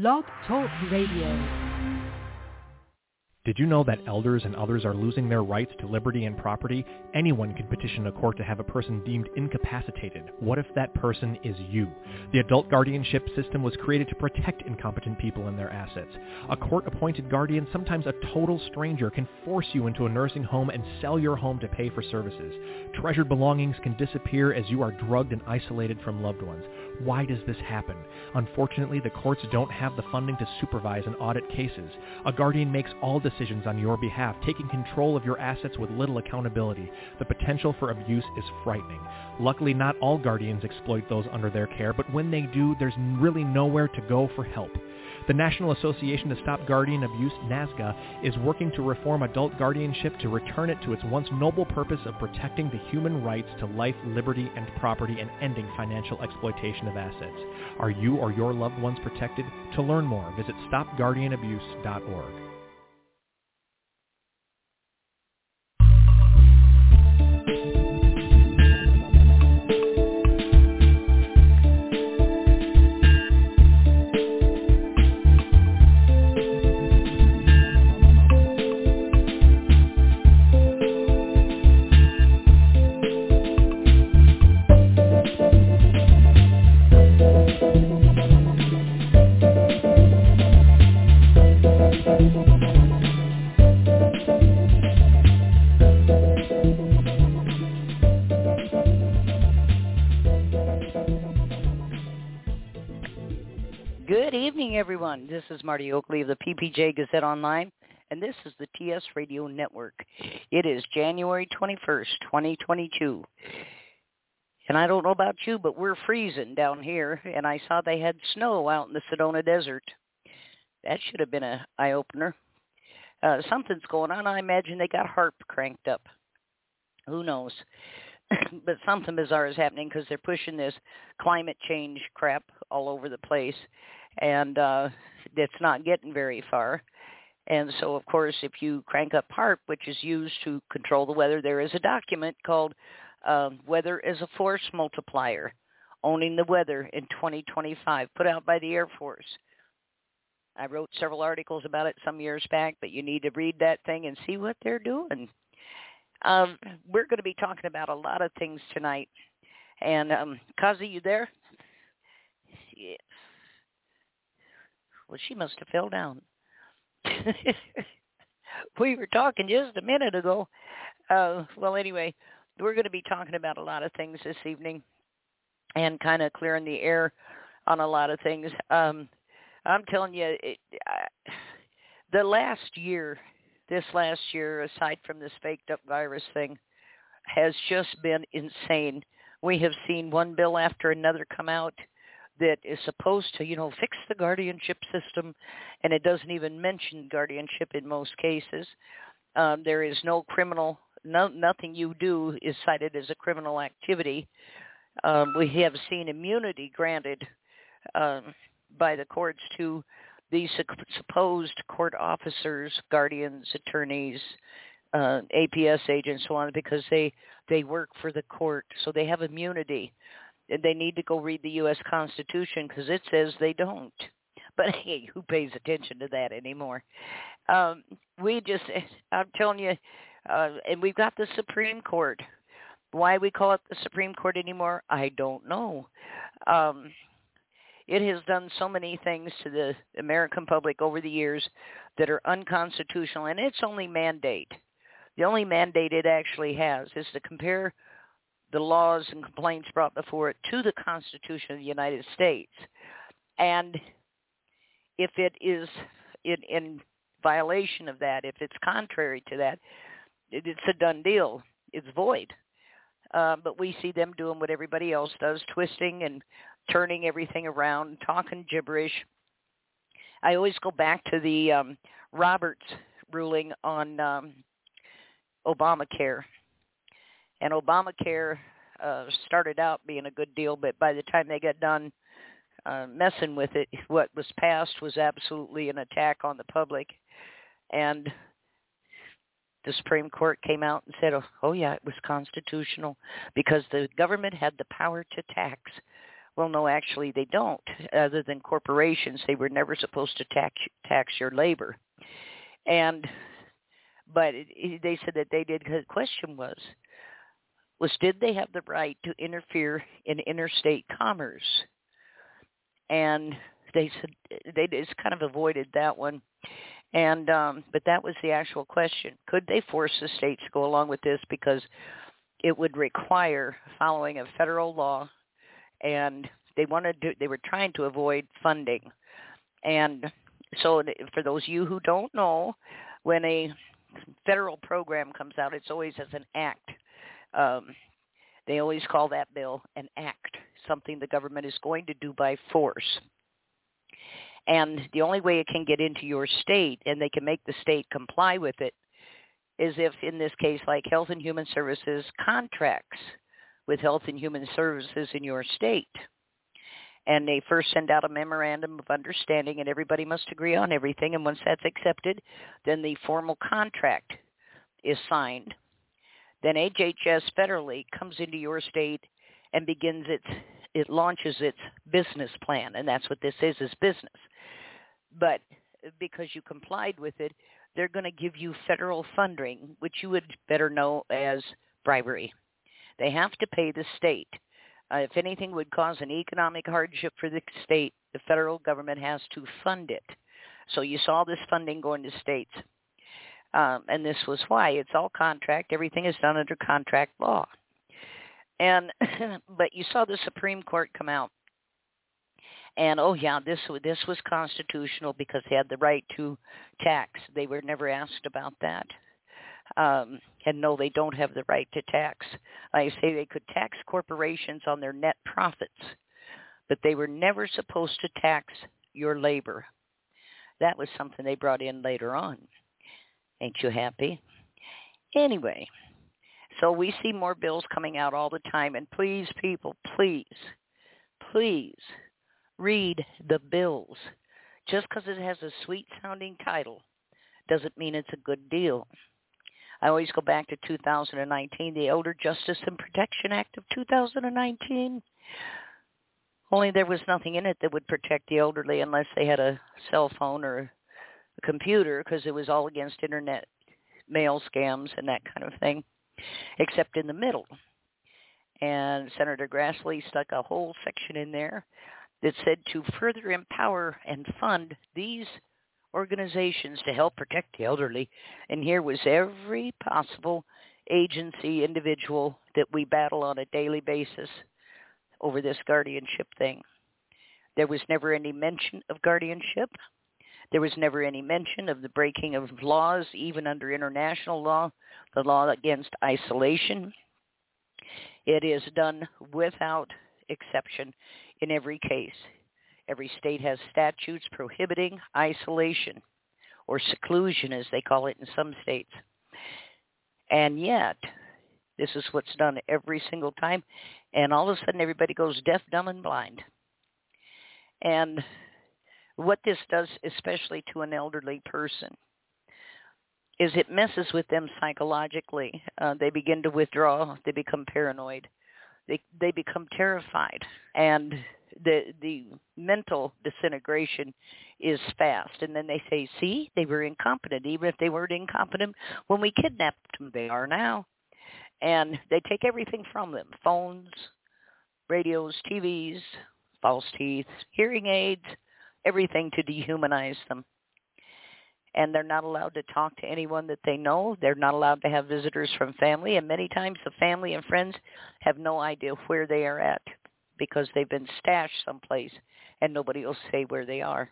Blog Talk Radio. Did you know that elders and others are losing their rights to liberty and property? Anyone can petition a court to have a person deemed incapacitated. What if that person is you? The adult guardianship system was created to protect incompetent people and their assets. A court-appointed guardian, sometimes a total stranger, can force you into a nursing home and sell your home to pay for services. Treasured belongings can disappear as you are drugged and isolated from loved ones. Why does this happen? Unfortunately, the courts don't have the funding to supervise and audit cases. A guardian makes all decisions on your behalf, taking control of your assets with little accountability. The potential for abuse is frightening. Luckily, not all guardians exploit those under their care, but when they do, there's really nowhere to go for help. The National Association to Stop Guardian Abuse, NASGA, is working to reform adult guardianship to return it to its once noble purpose of protecting the human rights to life, liberty, and property and ending financial exploitation of assets. Are you or your loved ones protected? To learn more, visit stopguardianabuse.org. Good evening, everyone. This is Marti Oakley of the PPJ Gazette Online, and this is the TS Radio Network. It is January 21st, 2022. And I don't know about you, but we're freezing down here, and I saw they had snow out in the Sedona Desert. That should have been an eye-opener. Uh, something's going on. I imagine they got HAARP cranked up. Who knows? but something bizarre is happening because they're pushing this climate change crap all over the place, and uh, it's not getting very far. And so, of course, if you crank up HAARP, which is used to control the weather, there is a document called uh, Weather as a Force Multiplier, Owning the Weather in 2025, put out by the Air Force. I wrote several articles about it some years back, but you need to read that thing and see what they're doing. Um, we're going to be talking about a lot of things tonight. And um, Kazi, you there? Well, she must have fell down. we were talking just a minute ago. Uh, well, anyway, we're going to be talking about a lot of things this evening and kind of clearing the air on a lot of things. Um, I'm telling you, it, uh, the last year this last year, aside from this faked up virus thing, has just been insane. We have seen one bill after another come out that is supposed to, you know, fix the guardianship system, and it doesn't even mention guardianship in most cases. Um, there is no criminal, no, nothing you do is cited as a criminal activity. Um, we have seen immunity granted um, by the courts to these supposed court officers, guardians, attorneys, uh, APS agents, so on, because they they work for the court, so they have immunity. They need to go read the U.S. Constitution because it says they don't. But hey, who pays attention to that anymore? Um, we just, I'm telling you, uh, and we've got the Supreme Court. Why we call it the Supreme Court anymore, I don't know. Um, it has done so many things to the American public over the years that are unconstitutional, and its only mandate, the only mandate it actually has, is to compare the laws and complaints brought before it to the Constitution of the United States. And if it is in, in violation of that, if it's contrary to that, it, it's a done deal. It's void. Uh, but we see them doing what everybody else does, twisting and turning everything around, talking gibberish. I always go back to the um, Roberts ruling on um, Obamacare. And Obamacare uh, started out being a good deal, but by the time they got done uh, messing with it, what was passed was absolutely an attack on the public. And the Supreme Court came out and said, oh, oh yeah, it was constitutional because the government had the power to tax Well, no, actually they don't. Other than corporations, they were never supposed to tax tax your labor. And but it, it, they said that they did. The question was, was did they have the right to interfere in interstate commerce? And they said they just kind of avoided that one. And um, but that was the actual question: Could they force the states to go along with this because it would require following a federal law, and they wanted to. They were trying to avoid funding, and so for those of you who don't know, when a federal program comes out, it's always as an act. Um, they always call that bill an act, something the government is going to do by force. And the only way it can get into your state and they can make the state comply with it is if, in this case, like Health and Human Services contracts with Health and Human Services in your state. And they first send out a memorandum of understanding and everybody must agree on everything. And once that's accepted, then the formal contract is signed then HHS federally comes into your state and begins its it launches its business plan, and that's what this is is business. But because you complied with it, they're going to give you federal funding, which you would better know as bribery. They have to pay the state. Uh, if anything would cause an economic hardship for the state, the federal government has to fund it. So you saw this funding going to states. Um, and this was why it's all contract. Everything is done under contract law. And but you saw the Supreme Court come out, and oh yeah, this this was constitutional because they had the right to tax. They were never asked about that. Um, and no, they don't have the right to tax. I say they could tax corporations on their net profits, but they were never supposed to tax your labor. That was something they brought in later on. Ain't you happy? Anyway, so we see more bills coming out all the time. And please, people, please, please read the bills. Just because it has a sweet-sounding title doesn't mean it's a good deal. I always go back to 2019, the Elder Justice and Protection Act of 2019. Only there was nothing in it that would protect the elderly unless they had a cell phone or computer because it was all against internet mail scams and that kind of thing, except in the middle. And Senator Grassley stuck a whole section in there that said to further empower and fund these organizations to help protect the elderly. And here was every possible agency, individual that we battle on a daily basis over this guardianship thing. There was never any mention of guardianship. There was never any mention of the breaking of laws, even under international law, the law against isolation. It is done without exception in every case. Every state has statutes prohibiting isolation or seclusion, as they call it in some states. And yet, this is what's done every single time. And all of a sudden, everybody goes deaf, dumb, and blind. And what this does, especially to an elderly person, is it messes with them psychologically. Uh, they begin to withdraw. They become paranoid. They they become terrified, and the the mental disintegration is fast. And then they say, "See, they were incompetent. Even if they weren't incompetent when we kidnapped them, they are now." And they take everything from them: phones, radios, TVs, false teeth, hearing aids, everything to dehumanize them. And they're not allowed to talk to anyone that they know. They're not allowed to have visitors from family. And many times the family and friends have no idea where they are at because they've been stashed someplace and nobody will say where they are.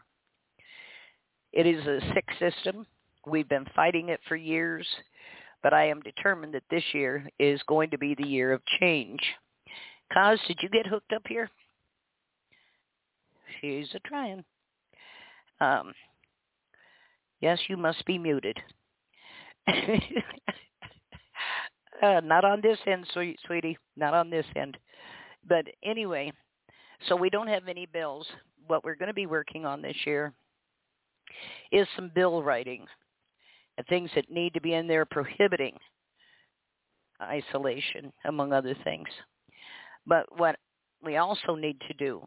It is a sick system. We've been fighting it for years, but I am determined that this year is going to be the year of change. Coz, did you get hooked up here? She's a trying. Um, yes, you must be muted. uh, not on this end, sweet, sweetie. Not on this end. But anyway, so we don't have any bills. What we're going to be working on this year is some bill writing and things that need to be in there prohibiting isolation, among other things. But what we also need to do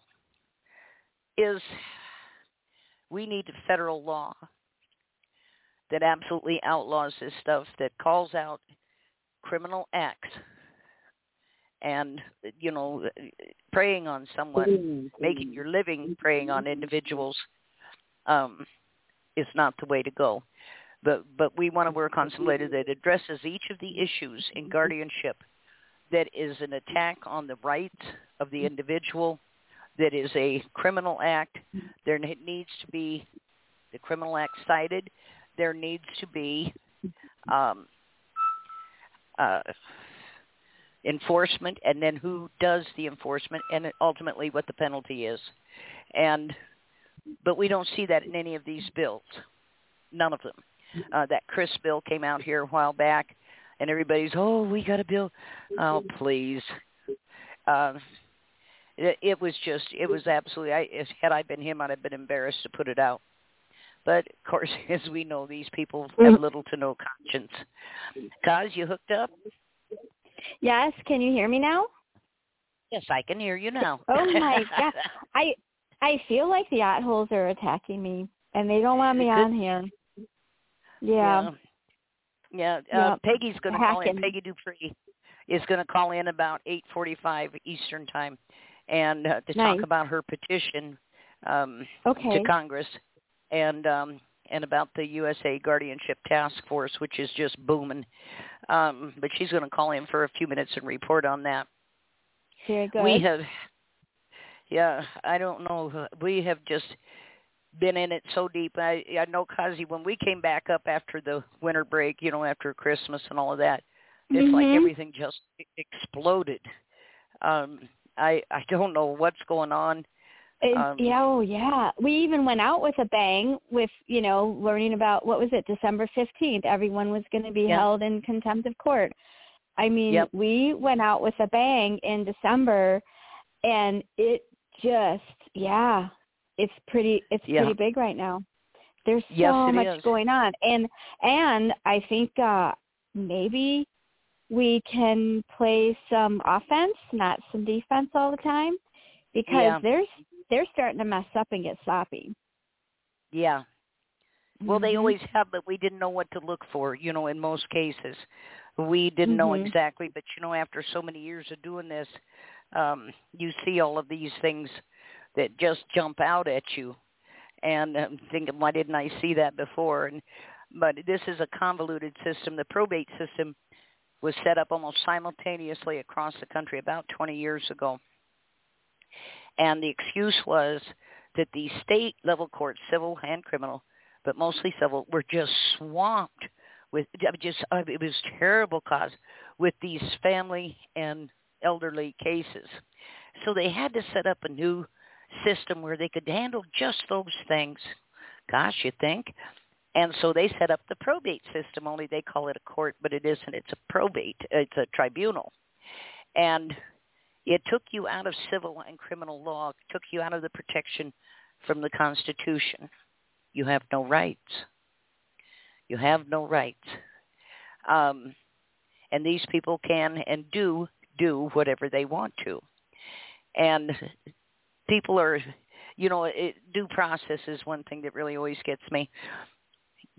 is we need federal law that absolutely outlaws this stuff that calls out criminal acts and you know preying on someone making your living preying on individuals um is not the way to go. But but we want to work on some later that addresses each of the issues in guardianship that is an attack on the rights of the individual that is a criminal act there needs to be the criminal act cited there needs to be um uh enforcement and then who does the enforcement and ultimately what the penalty is and but we don't see that in any of these bills none of them uh, that Chris bill came out here a while back, and everybody's, oh, we got a bill. Oh, please. Uh, it, it was just, it was absolutely. I, had I been him, I'd have been embarrassed to put it out. But of course, as we know, these people have Mm-hmm. little to no conscience. Coz you hooked up? Yes, can you hear me now? Yes, I can hear you now. Oh my god. I I feel like the holes are attacking me and they don't want me on here. Yeah. Yeah. Yeah. Uh, Peggy's going to call in. Peggy Dupree is going to call in about 8:45 Eastern time, and uh, to Nice. talk about her petition um, Okay. to Congress, and um, and about the USA Guardianship Task Force, which is just booming. Um, but she's going to call in for a few minutes and report on that. Very good. We have, yeah, I don't know. We have just been in it so deep. I I know, Kazi, when we came back up after the winter break, you know, after Christmas and all of that, it's like Mhm. everything just exploded. Um, I I don't know what's going on. Um, yeah, oh yeah. We even went out with a bang with, you know, learning about what was it, December 15th. Everyone was going to be Yeah. held in contempt of court. I mean, Yep. we went out with a bang in December and it just yeah, it's pretty it's Yeah. pretty big right now. There's so Yes, much is. going on. And and I think uh maybe we can play some offense, not some defense all the time because Yeah. there's they're starting to mess up and get sloppy. Yeah. Well, they Mhm. always have, but we didn't know what to look for. You know, in most cases, we didn't know Mhm. exactly. But you know, after so many years of doing this, um, you see all of these things that just jump out at you, and I'm thinking, why didn't I see that before? And but this is a convoluted system. The probate system was set up almost simultaneously across the country about 20 years ago. And the excuse was that the state level courts, civil and criminal, but mostly civil, were just swamped with just it was terrible cause with these family and elderly cases. So they had to set up a new system where they could handle just those things. Gosh, you think? And so they set up the probate system. Only they call it a court, but it isn't. It's a probate. It's a tribunal, and it took you out of civil and criminal law. Took you out of the protection from the Constitution. You have no rights. You have no rights. Um, and these people can and do do whatever they want to. And people are, you know, it, due process is one thing that really always gets me.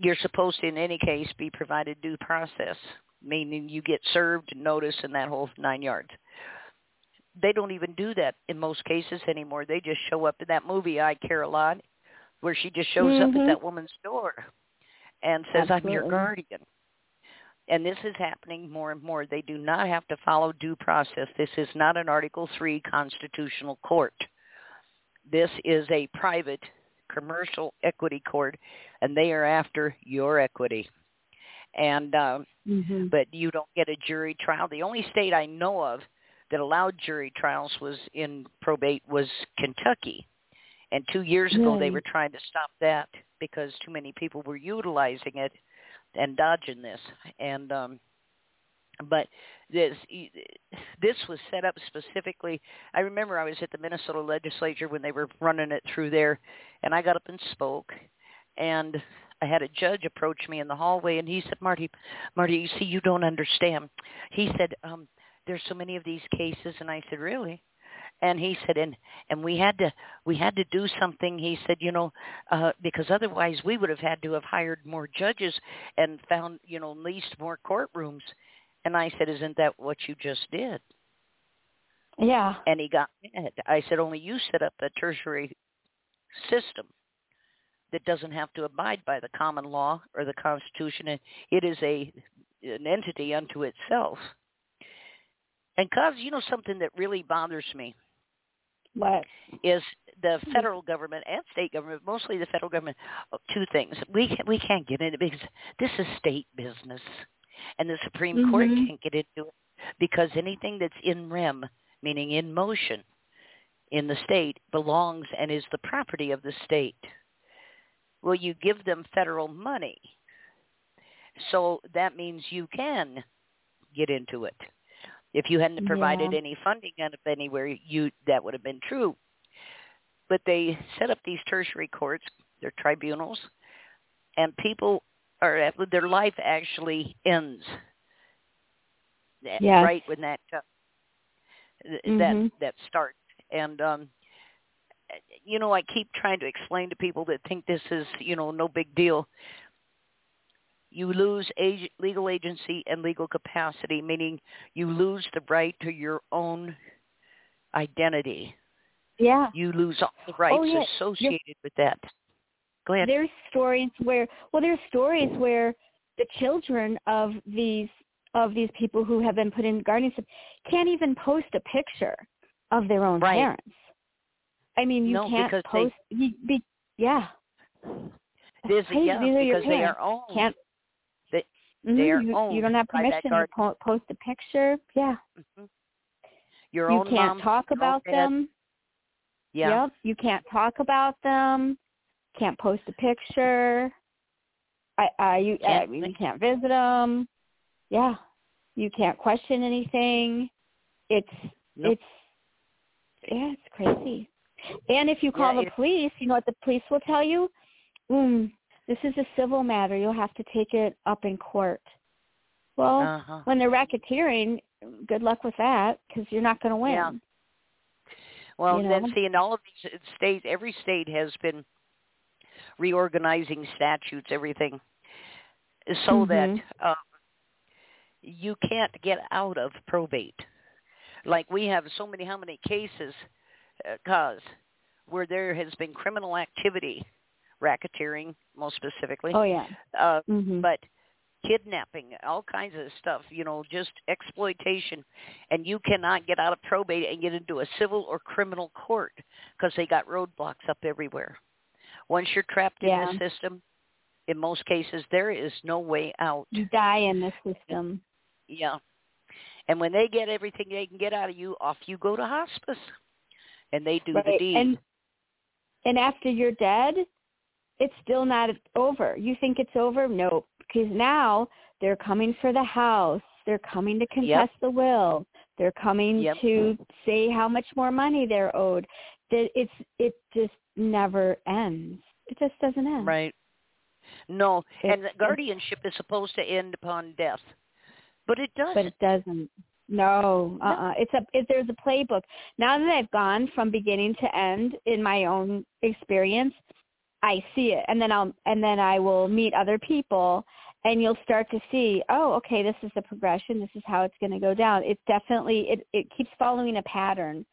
You're supposed to, in any case, be provided due process, meaning you get served, notice, and that whole nine yards they don't even do that in most cases anymore. They just show up in that movie I Care a Lot where she just shows up Mhm. at that woman's door and says, I'm your guardian. And this is happening more and more. They do not have to follow due process. This is not an Article 3 constitutional court. This is a private commercial equity court, and they are after your equity. And um, Mhm. but you don't get a jury trial. The only state I know of that allowed jury trials was in probate was Kentucky. And two years ago they were trying to stop that because too many people were utilizing it and dodging this. And um but this this was set up specifically. I remember I was at the Minnesota legislature when they were running it through there and I got up and spoke and I had a judge approach me in the hallway and he said, Marti, Marti, you see, you don't understand. He said, um, there's so many of these cases. And I said, really? and he said and and we had to we had to do something he said you know uh because otherwise we would have had to have hired more judges and found you know leased more courtrooms and i said isn't that what you just did Yeah. and he got mad i said only you set up a tertiary system that doesn't have to abide by the common law or the constitution and it is a an entity unto itself and cause you know something that really bothers me What? is the federal government and state government, mostly the federal government, uh, two things. We can, we can't get into because this is state business, and the Supreme Court Mhm. can't get into it because anything that's in rem, meaning in motion, in the state belongs and is the property of the state. Well, you give them federal money, so that means you can get into it. If you hadn't provided Yeah. any funding out of anywhere, you that would have been true. But they set up these tertiary courts, they're tribunals, and people are their life actually ends Yes. right when that uh, Mhm. that that starts. And um you know, I keep trying to explain to people that think this is, you know, no big deal. You lose ag- legal agency and legal capacity, meaning you lose the right to your own identity. Yeah. You lose all the rights Oh, yeah. associated with that. Go ahead. There's stories where well there's stories where the children of these of these people who have been put in guardianship can't even post a picture of their own Right. parents. I mean, you No, can't because they- post you, be, yeah. This, Hey, yeah, these are your because they are parents. owned. Can't They- Mhm, they are you, owned you don't have permission to po- post a picture. Yeah. Mhm. Your you own can't mom, talk about them. Yeah. Yep. You can't talk about them. Can't post a picture. I, I, you, I Can't- mean, you can't visit them. Yeah. You can't question anything. It's, Nope. it's, yeah, it's crazy. And if you call Yeah, the police, you know what the police will tell you? Mm, this is a civil matter. You'll have to take it up in court. Well, Uh-huh. when they're racketeering, good luck with that because you're not going to win. Yeah. Well, you then see, in all of these states, every state has been reorganizing statutes, everything, so that Mhm. uh, you can't get out of probate. Like we have so many, how many cases, uh, cause where there has been criminal activity, racketeering, most specifically, Oh yeah. uh, Mhm. but kidnapping, all kinds of stuff, you know, just exploitation. And you cannot get out of probate and get into a civil or criminal court because they got roadblocks up everywhere. Once you're trapped in the system, in most cases, there is no way out. you die in the system. Yeah. And when they get everything they can get out of you, off you go to hospice. And they do the deed. And and after you're dead, it's still not over. You think it's over? No, because now they're coming for the house. They're coming to contest the will. They're coming Yep. to say how much more money they're owed. That it's it just never ends. It just doesn't end. Right. No, and It's- the guardianship is supposed to end upon death, but it doesn't. but it doesn't. No, No. uh-uh. It's a it, there's a playbook. Now that I've gone from beginning to end in my own experience, I see it, and then I'll and then I will meet other people, and you'll start to see, oh, okay, this is the progression. This is how it's going to go down. It's definitely it it keeps following a pattern,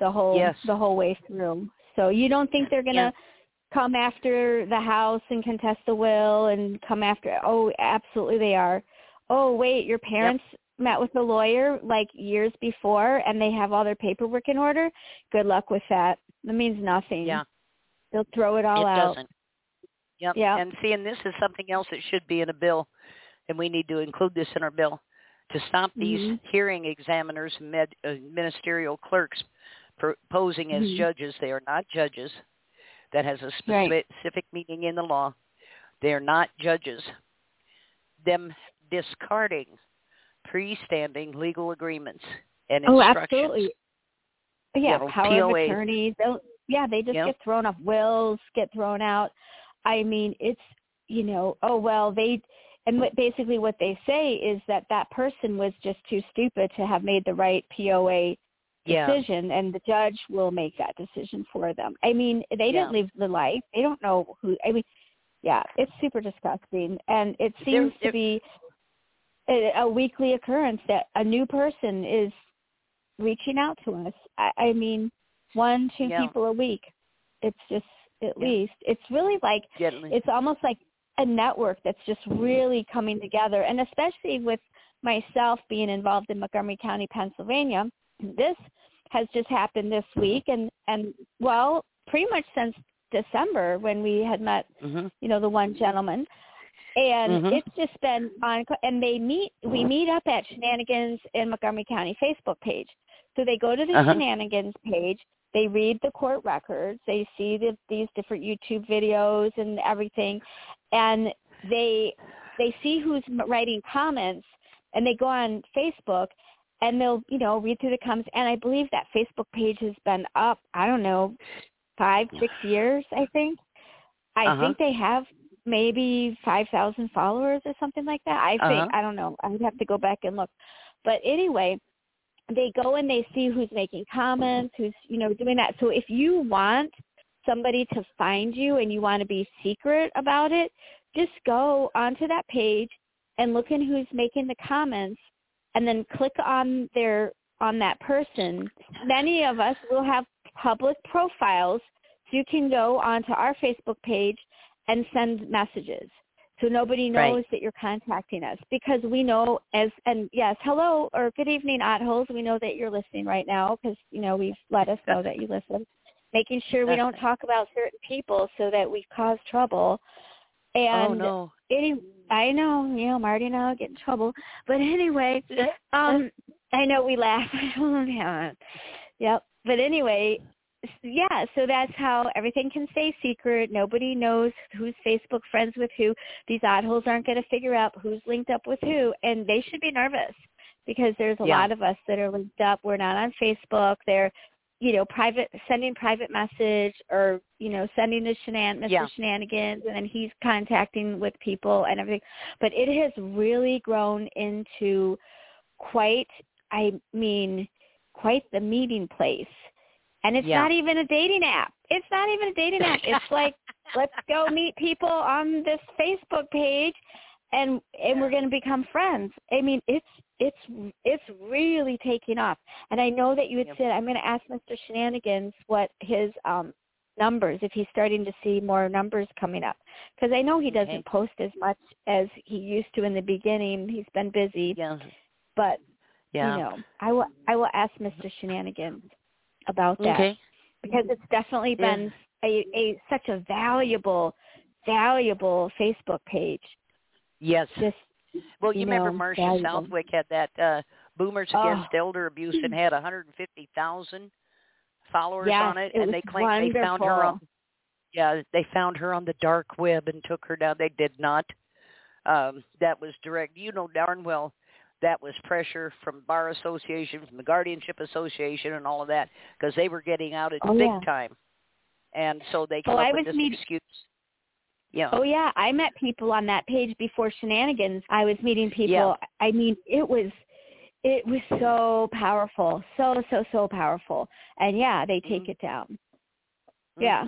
the whole Yes. the whole way through. So you don't think they're going to Yeah. come after the house and contest the will and come after? Oh, absolutely they are. Oh, wait, your parents met with a lawyer like years before and they have all their paperwork in order, good luck with that. That means nothing. Yeah. They'll throw it all it out. doesn't. Yep. Yeah. And see, and this is something else that should be in a bill, and we need to include this in our bill to stop these Mhm. hearing examiners and med, uh, ministerial clerks posing as Mhm. judges. They are not judges. That has a Right. specific, specific meaning in the law. They are not judges. Them discarding pre-standing legal agreements and Oh, instructions. absolutely. Yeah, know, power POA. of attorneys. They'll, yeah, they just Yep. get thrown off. Wills get thrown out. I mean, it's you know, oh well, they and what, basically what they say is that that person was just too stupid to have made the right POA Yeah. decision and the judge will make that decision for them. I mean, they Yeah. didn't live the life. They don't know who I mean, yeah, it's super disgusting and it seems there- to be a, a weekly occurrence that a new person is reaching out to us. I, I mean, one, two Yeah. people a week. It's just at Yeah. least. It's really like it's almost like a network that's just really coming together and especially with myself being involved in Montgomery County, Pennsylvania, this has just happened this week and and well, pretty much since December when we had met, hmm you know, the one gentleman. And Mhm. it's just been on and they meet we meet up at Shenanigans in Montgomery County Facebook page. So they go to the Uh-huh. Shenanigans page they read the court records they see the, these different youtube videos and everything and they they see who's writing comments and they go on facebook and they'll you know read through the comments and i believe that facebook page has been up i don't know five six years i think i Uh-huh. think they have maybe five thousand followers or something like that i think Uh-huh. i don't know i would have to go back and look but anyway they go and they see who's making comments, who's, you know, doing that. So if you want somebody to find you and you want to be secret about it, just go onto that page and look in who's making the comments and then click on their on that person. Many of us will have public profiles. So you can go onto our Facebook page and send messages. So nobody Right. knows that you're contacting us because we know as and yes hello or good evening holes. We know that you're listening right now because you know we've let us know that you listen. Making sure we don't talk about certain people so that we cause trouble and oh no. any i know you know marty and i'll get in trouble but anyway um i know we laugh yep but anyway yeah, so that's how everything can stay secret. Nobody knows who's Facebook friends with who. These oddholes aren't going to figure out who's linked up with who, and they should be nervous because there's a Yeah. lot of us that are linked up. We're not on Facebook. They're, you know, private sending private message or you know sending to Shenan, Mr. Yeah. Shenanigans, and then he's contacting with people and everything. But it has really grown into quite. I mean, quite the meeting place. And it's Yeah. not even a dating app. It's not even a dating app. It's like let's go meet people on this Facebook page and and we're going to become friends. I mean, it's it's it's really taking off. And I know that you had Yep. said I'm going to ask Mr. Shenanigans what his um numbers if he's starting to see more numbers coming up because I know he doesn't Okay. post as much as he used to in the beginning. He's been busy, Yeah. but Yeah. you know, I will I will ask Mr. Shenanigans about that Okay. because it's definitely Yeah. been a, a such a valuable valuable Facebook page. Yes. Just Well, you, you remember know, Marcia valuable. Southwick had that uh Boomers Oh. Against Elder Abuse and had 150,000 followers Yes, on it, it and they claimed they found her on. Yeah, they found her on the dark web and took her down. They did not. Um, that was direct. You know darn well that was pressure from bar association, from the guardianship association, and all of that because they were getting out at Oh, big yeah. time, and so they Oh, come I up with was this meet- excuse. Yeah. Oh yeah, I met people on that page before Shenanigans. I was meeting people. Yeah. I mean, it was it was so powerful, so so so powerful. And yeah, they take Mhm. it down. Mhm. Yeah.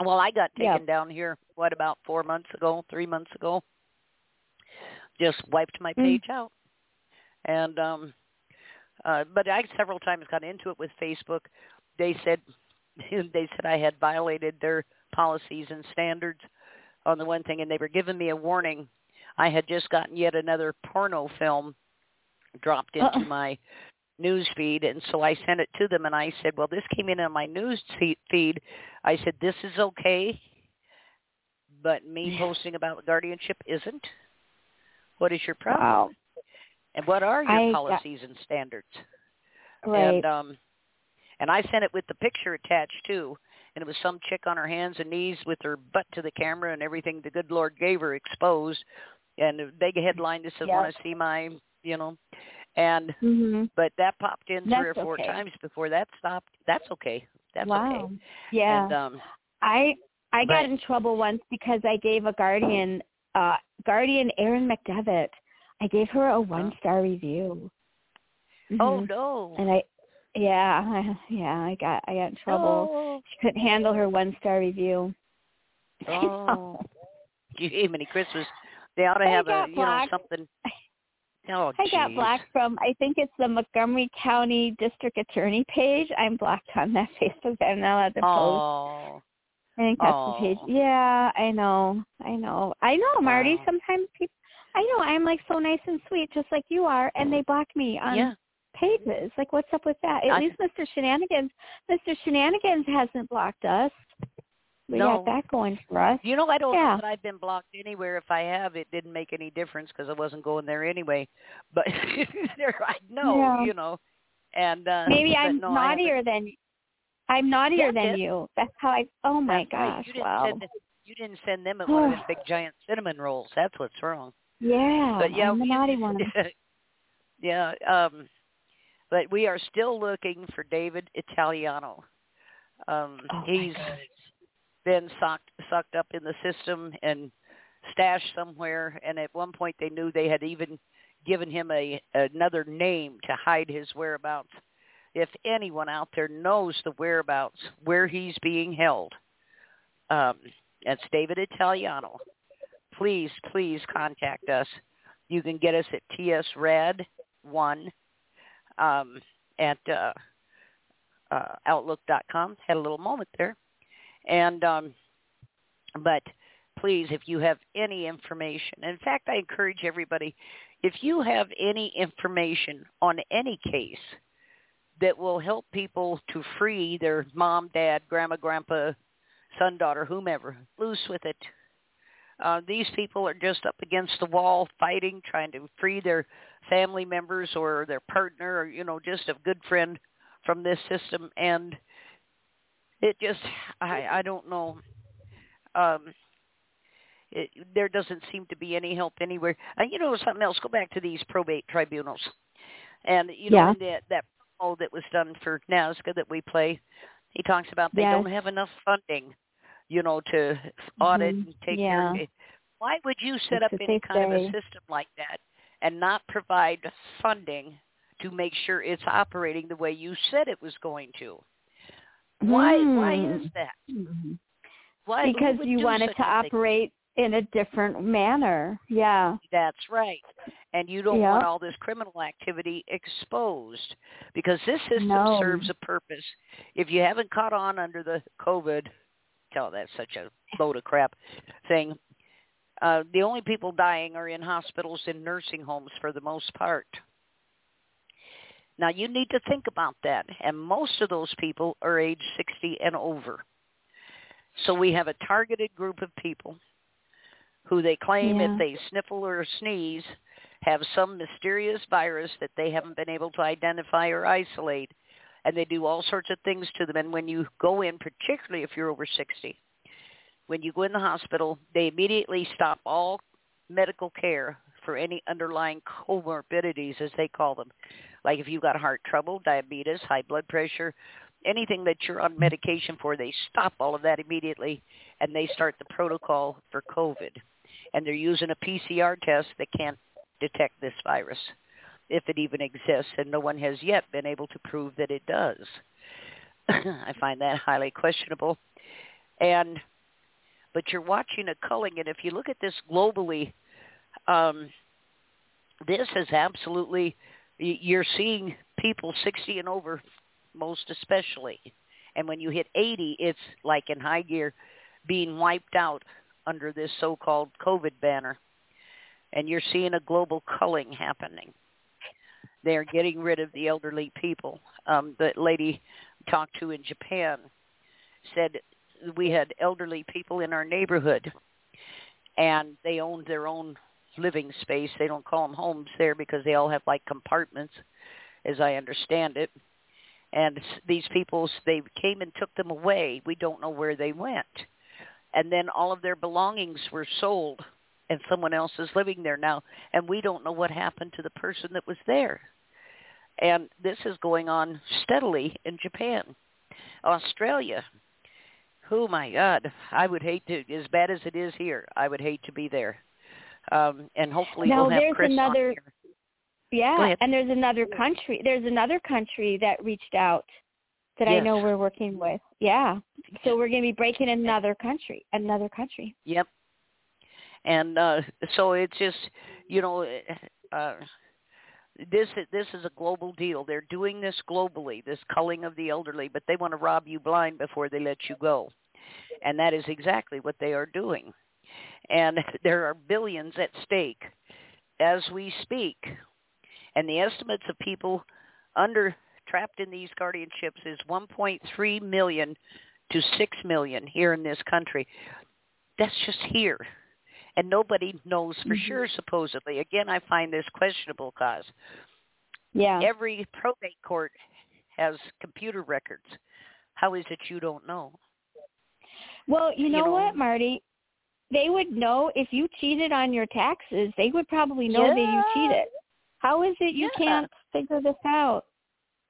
Well, I got taken Yeah. down here, what, about four months ago, three months ago. Just wiped my Mm. page out. And, um, uh, but I several times got into it with Facebook. They said, they said I had violated their policies and standards on the one thing, and they were giving me a warning. I had just gotten yet another porno film dropped into Uh-uh. my news feed and so I sent it to them and I said, "Well, this came in on my news fe- feed. I said, "This is okay, but me Yeah. posting about guardianship isn't. What is your problem? Wow. And what are your I- policies and standards?" Right. And um and I sent it with the picture attached too. And it was some chick on her hands and knees with her butt to the camera and everything the good Lord gave her exposed. And the big headline that said. "Want to see my," you know. And mhm. but that popped in three or four okay. times before that stopped. That's okay. That's wow. okay. Yeah. And um I I got in trouble once because I gave a guardian uh guardian Erin McDevitt. I gave her a one star review. oh Mhm. no. And I Yeah, yeah, I got I got in trouble. Oh, She couldn't handle her one star review. oh. Jiminy Christmas. They ought to have a you know something. Oh, I got blocked from I think it's the Montgomery County District Attorney page. I'm blocked on that Facebook. I'm not allowed to post. Oh, I think that's the page. Yeah, I know. I know. I know, Marti. Wow. Sometimes people I know I'm like so nice and sweet just like you are and they block me on yeah. Pages. Like what's up with that? At I- least Mr. Shenanigans Mr. Shenanigans hasn't blocked us. We No. got that going for us. You know, I don't Yeah. know that I've been blocked anywhere. If I have, it didn't make any difference because I wasn't going there anyway. But there, I know, Yeah. you know. And uh Maybe I'm no, naughtier than I'm naughtier Yeah, than you. That's how I oh my That's right. gosh. You didn't send you didn't send them one of those big giant cinnamon rolls. That's what's wrong. Yeah, But yeah, I'm the naughty one. yeah, um but we are still looking for David Italiano. Um Oh, he's been sucked sucked up in the system and stashed somewhere and at one point they knew they had even given him a another name to hide his whereabouts. If anyone out there knows the whereabouts where he's being held um that's david italiano. Please please contact us. You can get us at tsrad1 um at uh, uh outlook.com had a little moment there. And um but please if you have any information in fact i encourage everybody if you have any information on any case that will help people to free their mom dad grandma grandpa son daughter whomever loose with it uh, these people are just up against the wall fighting trying to free their family members or their partner or you know just a good friend from this system. And it just i i don't know. Um it, there doesn't seem to be any help anywhere. And you know something else. Go back to these probate tribunals. And you know Yeah. that that promo that was done for NASGA that we play he talks about they Yes. don't have enough funding you know to audit Mhm. and take Yeah. care of why would you set That's up any kind of a system like that and not provide funding to make sure it's operating the way you said it was going to why why Hmm. is that why Because you want it to operate in a different manner. Yeah. That's right. And you don't Yep. want all this criminal activity exposed because this system No. serves a purpose. If you haven't caught on under the COVID, tell that's such a load of crap thing. Uh, the only people dying are in hospitals and nursing homes for the most part. Now you need to think about that. And most of those people are age 60 and over. So we have a targeted group of people who they claim Yeah. if they sniffle or sneeze have some mysterious virus that they haven't been able to identify or isolate and they do all sorts of things to them. And when you go in particularly if you're over 60 when you go in the hospital they immediately stop all medical care for any underlying comorbidities as they call them. Like if you've got heart trouble diabetes high blood pressure anything that you're on medication for they stop all of that immediately and they start the protocol for covid. And they're using a PCR test that can't detect this virus if it even exists and no one has yet been able to prove that it does. I find that highly questionable. And but you're watching a culling and if you look at this globally um this is absolutely you're seeing people 60 and over most especially. And when you hit 80 it's like in high gear being wiped out under this so-called COVID banner. And you're seeing a global culling happening. They're getting rid of the elderly people. Um, the lady talked to in Japan said we had elderly people in our neighborhood, and they owned their own living space. They don't call them homes there because they all have like compartments, as I understand it. And these people, they came and took them away. We don't know where they went and then all of their belongings were sold and someone else is living there now and we don't know what happened to the person that was there and this is going on steadily in japan australia oh my god i would hate to as bad as it is here i would hate to be there um and hopefully Now, we'll have there's chris another- on here yeah, and there's another country. There's another country that reached out that yes. I know we're working with. Yeah. So we're going to be breaking another country, another country. Yep. And uh so it's just, you know, uh this this is a global deal. They're doing this globally, this culling of the elderly, but they want to rob you blind before they let you go. And that is exactly what they are doing. And there are billions at stake as we speak. And the estimates of people under trapped in these guardianships is 1.3 million to 6 million here in this country. That's just here. And nobody knows for mm-hmm. sure, supposedly. Again, I find this questionable cause. Yeah. Every probate court has computer records. How is it you don't know? Well, you know, you know what, Marti? They would know if you cheated on your taxes. They would probably know yeah. that you cheated. How is it you yeah. can't figure this out?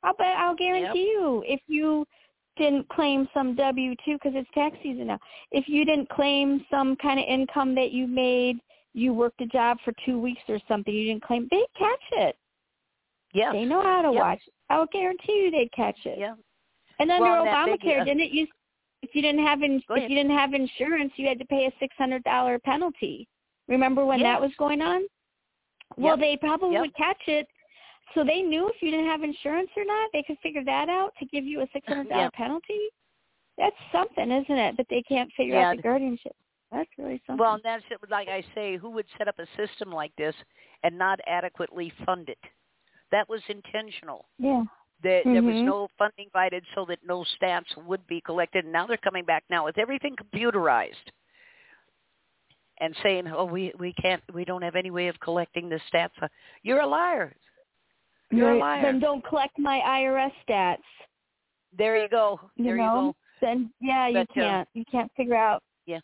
I'll bet I'll guarantee yep. you if you didn't claim some W two because it's tax season now. If you didn't claim some kind of income that you made, you worked a job for two weeks or something, you didn't claim. They'd catch it. Yeah, they know how to yep. watch. I'll guarantee you they'd catch it. Yeah. And under well, Obamacare, uh, didn't it? You if you didn't have in, if you didn't have insurance, you had to pay a six hundred dollar penalty. Remember when yes. that was going on? Well, yep. they probably yep. would catch it so they knew if you didn't have insurance or not, they could figure that out to give you a six hundred dollar yeah. penalty. That's something, isn't it? But they can't figure yeah. out the guardianship. That's really something. Well, and that's it. Like I say, who would set up a system like this and not adequately fund it? That was intentional. Yeah. That mm-hmm. there was no funding provided so that no stats would be collected. And now they're coming back now with everything computerized and saying, "Oh, we we can't, we don't have any way of collecting the stats." You're a liar. You're right. a liar. Then don't collect my IRS stats. There you go. There you, know? you go. Then yeah, but, you can't. Uh, you can't figure out. Yeah.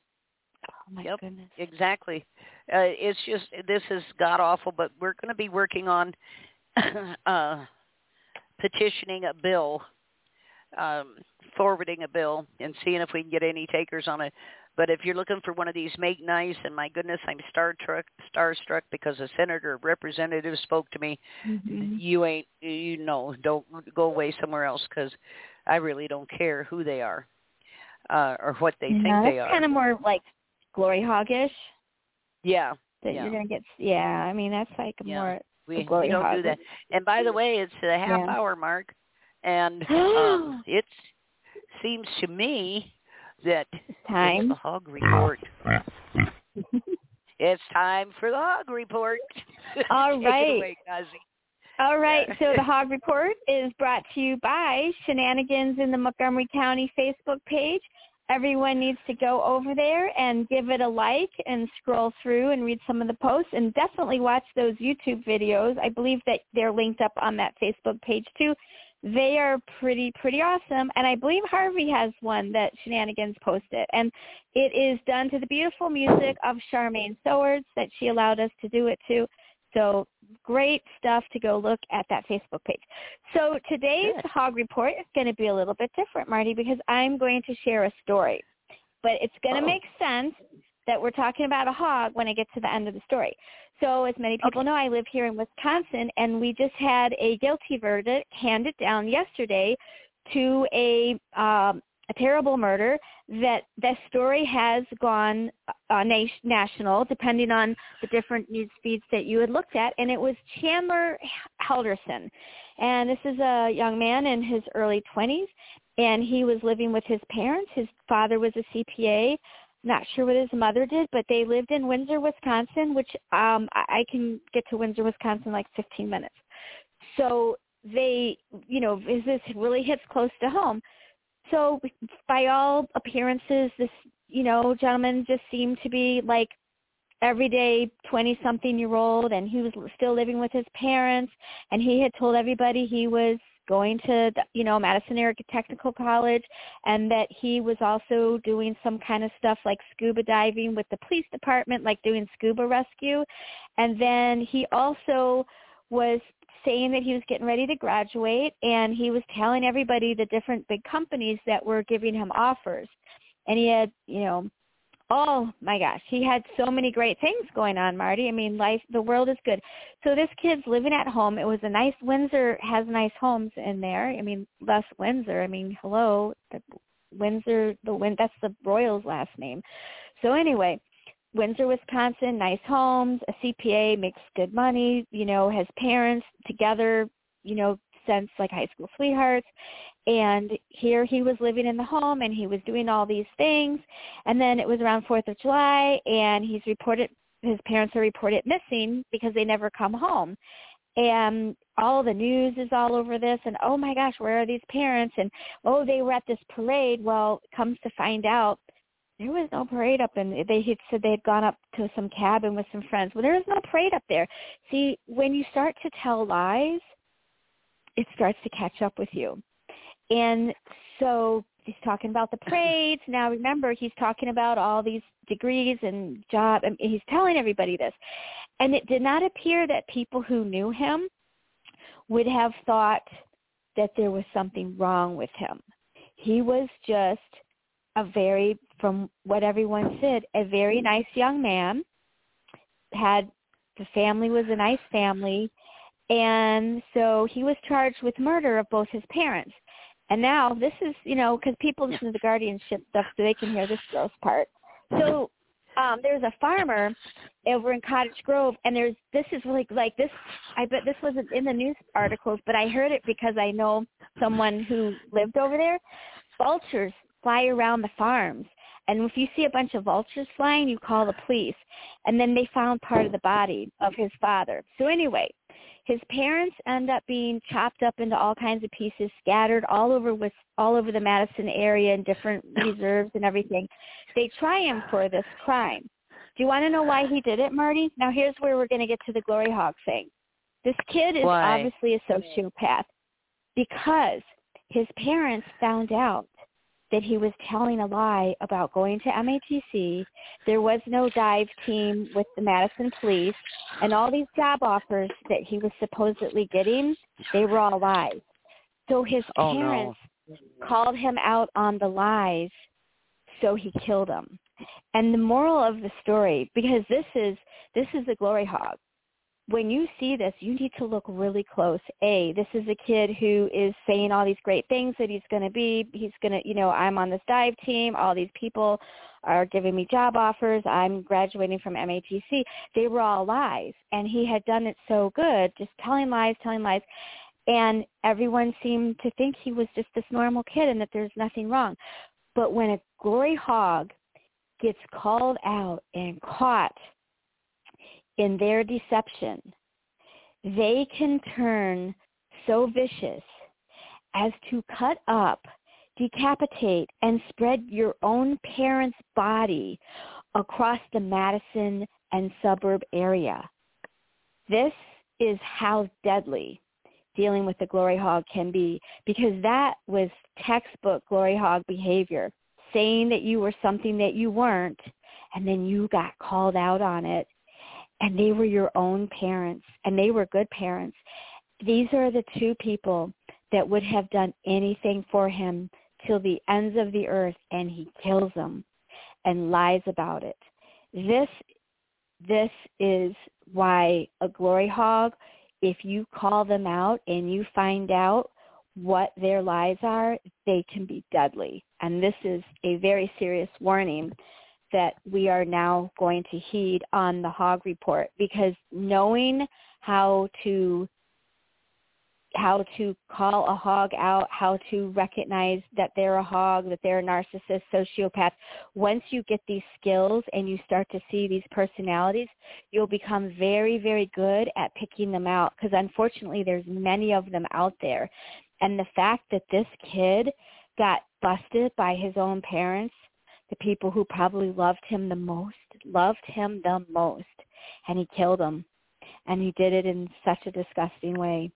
Oh my yep, goodness. Exactly. Uh, it's just this is god awful, but we're going to be working on uh, petitioning a bill, um, forwarding a bill, and seeing if we can get any takers on it. But if you're looking for one of these make nice, and my goodness, I'm star struck, starstruck because a senator or representative spoke to me. Mm-hmm. You ain't, you know, don't go away somewhere else because I really don't care who they are uh, or what they yeah, think they are. kind of more like glory hoggish. Yeah. That yeah. you're gonna get. Yeah, I mean that's like Yeah. more. We, glory we don't hog. do that. And by the way, it's the half Yeah. hour mark, and um, it seems to me that Time. it's the hog report. it's time for the hog report. All right. away. All right, Yeah. so the Hog Report is brought to you by Shenanigans in the Montgomery County Facebook page. Everyone needs to go over there and give it a like and scroll through and read some of the posts and definitely watch those YouTube videos. I believe that they're linked up on that Facebook page too. They are pretty, pretty awesome. And I believe Harvey has one that Shenanigans posted. And it is done to the beautiful music of Charmaine Swords that she allowed us to do it to. So great stuff to go look at that Facebook page. So today's Good. hog report is going to be a little bit different, Marti, because I'm going to share a story. But it's going to make sense that we're talking about a hog when I get to the end of the story. So as many people know, I live here in Wisconsin, and we just had a guilty verdict handed down yesterday to a um, a terrible murder that that story has gone uh, na- national depending on the different news feeds that you had looked at and it was Chandler Halderson. And this is a young man in his early 20s and he was living with his parents. His father was a CPA not sure what his mother did but they lived in Windsor Wisconsin which um I, can get to Windsor Wisconsin in like 15 minutes. So they you know this really hits close to home. So by all appearances this you know gentleman just seemed to be like everyday 20 something year old and he was still living with his parents and he had told everybody he was going to the, you know Madison Area Technical College and that he was also doing some kind of stuff like scuba diving with the police department like doing scuba rescue. And then he also was saying that he was getting ready to graduate and he was telling everybody the different big companies that were giving him offers. And he had you know Oh my gosh, he had so many great things going on, Marti. I mean, life, the world is good. So this kid's living at home. It was a nice Windsor has nice homes in there. I mean, Les Windsor. I mean, hello, the Windsor, the Win. That's the Royals' last name. So anyway, Windsor, Wisconsin, nice homes. A CPA makes good money. You know, has parents together. You know, since like high school sweethearts. And here he was living in the home and he was doing all these things. And then it was around fourth of july and he's reported his parents are reported missing because they never come home. And all the news is all over this and oh my gosh where are these parents? And oh they were at this parade. Well comes to find out there was no parade up and they had said they had gone up to some cabin with some friends. Well there was no parade up there. See when you start to tell lies it starts to catch up with you. And so he's talking about the parades. Now remember, he's talking about all these degrees and job. and he's telling everybody this. And it did not appear that people who knew him would have thought that there was something wrong with him. He was just a very, from what everyone said, a very nice young man. Had the family was a nice family and so he was charged with murder of both his parents. And now this is, you know, because people listen to the guardianship stuff so they can hear this gross part. So um there's a farmer over in Cottage Grove and there's this is like like this I bet this wasn't in the news articles, but I heard it because I know someone who lived over there. Vultures fly around the farms. And if you see a bunch of vultures flying, you call the police. And then they found part of the body of his father. So anyway, his parents end up being chopped up into all kinds of pieces, scattered all over with all over the Madison area in different reserves and everything. They try him for this crime. Do you want to know why he did it, Marti? Now here's where we're going to get to the glory hog thing. This kid is why? obviously a sociopath because his parents found out that he was telling a lie about going to MATC. There was no dive team with the Madison police, and all these job offers that he was supposedly getting, they were all lies. So his Oh, no. parents called him out on the lies, so he killed him. And the moral of the story, because this is this is the glory hog when you see this, you need to look really close. A, this is a kid who is saying all these great things that he's going to be. He's going to, you know, I'm on this dive team. All these people are giving me job offers. I'm graduating from MATC. They were all lies. And he had done it so good, just telling lies, telling lies. And everyone seemed to think he was just this normal kid and that there's nothing wrong. But when a glory hog gets called out and caught in their deception, they can turn so vicious as to cut up, decapitate, and spread your own parent's body across the Madison and suburb area. This is how deadly dealing with the glory hog can be because that was textbook glory hog behavior, saying that you were something that you weren't, and then you got called out on it and they were your own parents and they were good parents. These are the two people that would have done anything for him till the ends of the earth and he kills them and lies about it. This this is why a glory hog, if you call them out and you find out what their lies are, they can be deadly. And this is a very serious warning that we are now going to heed on the hog report because knowing how to how to call a hog out, how to recognize that they're a hog, that they're a narcissist, sociopath. Once you get these skills and you start to see these personalities, you'll become very, very good at picking them out because unfortunately there's many of them out there. And the fact that this kid got busted by his own parents the people who probably loved him the most, loved him the most, and he killed them. And he did it in such a disgusting way.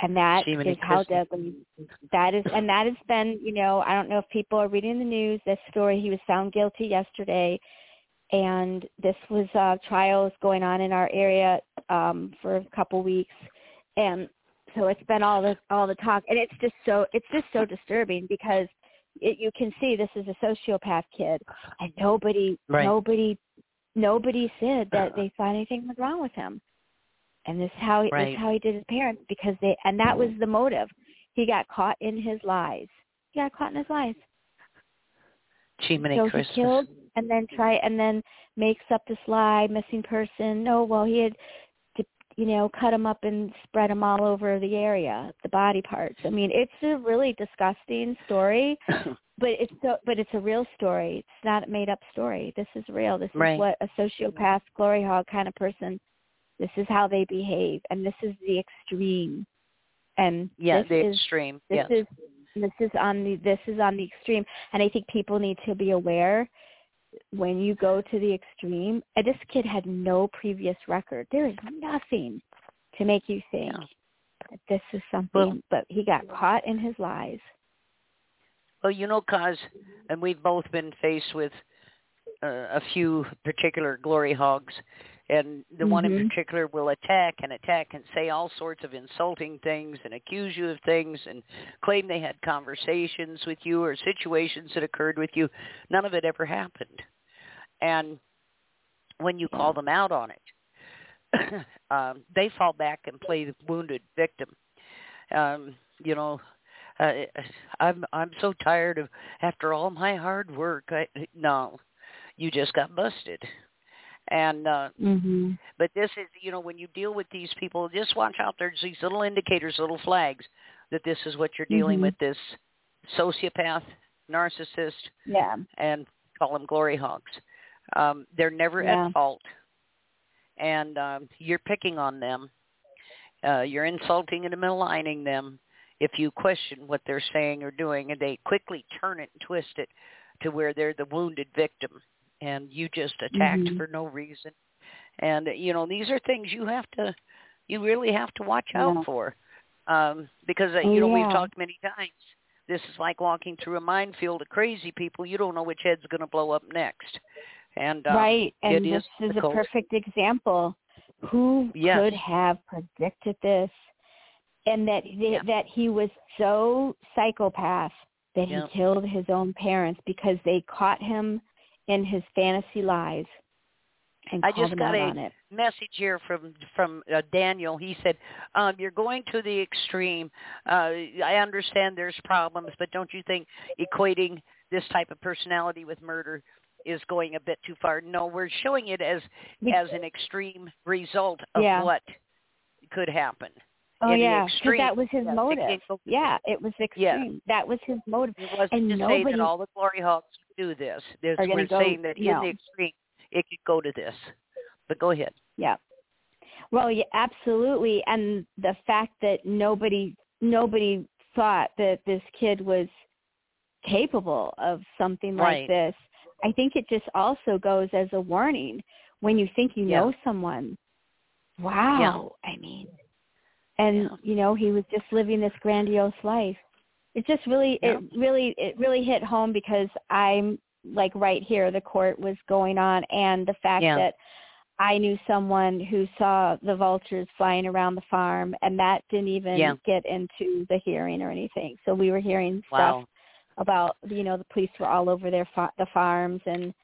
And that is how deadly that is. And that has been, you know, I don't know if people are reading the news, this story, he was found guilty yesterday. And this was uh trials going on in our area um for a couple weeks. And so it's been all the all the talk. And it's just so it's just so disturbing because it, you can see this is a sociopath kid, and nobody, Right. nobody, nobody said that uh-uh. they thought anything was wrong with him. And this is how he, this Right. is how he did his parents because they, and that was the motive. He got caught in his lies. He got caught in his lies. Jiminy so Christmas. he killed and then try and then makes up this lie, missing person. No, well he had you know, cut them up and spread them all over the area, the body parts. I mean, it's a really disgusting story, but it's so, but it's a real story. It's not a made up story. This is real. This is what a sociopath, glory hog kind of person. This is how they behave, and this is the extreme. And yeah, this the is extreme. this yes. is this is on the this is on the extreme and i think people need to be aware when you go to the extreme and this kid had no previous record. There is nothing to make you think Yeah. that this is something Well- but he got caught in his lies. Well, you know, cause, and we've both been faced with uh, a few particular glory hogs, and the one in Mhm. particular will attack and attack and say all sorts of insulting things and accuse you of things and claim they had conversations with you or situations that occurred with you. None of it ever happened. And when you call them out on it, um, they fall back and play the wounded victim. Um, you know, uh, I'm I'm so tired of after all my hard work. I, no, you just got busted. And uh mhm but this is you know when you deal with these people, just watch out. There's these little indicators, little flags that this is what you're dealing Mhm. with. This sociopath, narcissist, yeah and call them glory hogs. Um, they're never Yeah. at fault, and um, you're picking on them. Uh, you're insulting and maligning them if you question what they're saying or doing, and they quickly turn it and twist it to where they're the wounded victim, and you just attacked Mhm. for no reason. And you know these are things you have to, you really have to watch out for, um, because uh, Oh, you know yeah. we've talked many times this is like walking through a minefield of crazy people. You don't know which head's going to blow up next. And um, right and this is is a perfect example who Yes. could have predicted this and that Yeah. that he was so psychopath that Yeah. he killed his own parents because they caught him in his fantasy lies and I just got a message here from from uh, Daniel. He said, um, "You're going to the extreme. Uh, I understand there's problems, but don't you think equating this type of personality with murder is going a bit too far?" No, we're showing it as as an extreme result of Yeah. what could happen. Oh yeah, 'cause that was his motive. Yeah, it was extreme. That was his motive. It wasn't And to say that all the glory hogs do this. There's, we're go- saying that in no. the extreme it could go to this. But go ahead. Yeah. Well, yeah, absolutely. And the fact that nobody nobody thought that this kid was capable of something Right. like this. I think it just also goes as a warning when you think you Yeah. know someone. Wow. Yeah. I mean, and you know, he was just living this grandiose life. It just really Yeah. it really it really hit home because I'm like right here the court was going on and the fact Yeah. that I knew someone who saw the vultures flying around the farm, and that didn't even Yeah. get into the hearing or anything. So we were hearing Wow. stuff about, you know, the police were all over their fa- the farms and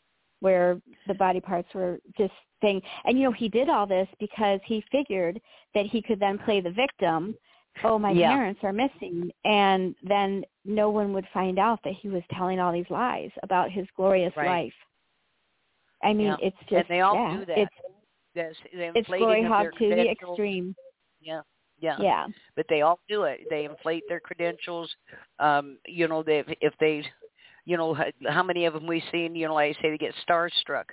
where the body parts were just thing. And you know, he did all this because he figured that he could then play the victim. Oh, my Yeah. parents are missing, and then no one would find out that he was telling all these lies about his glorious Right. life. I mean, Yeah. it's just and they all yeah, do that. It's That's it's glory hog to the extreme. Yeah. Yeah. Yeah. But they all do it. They inflate their credentials. Um, you know, they if they you know how many of them we've seen, you know, like I say they get starstruck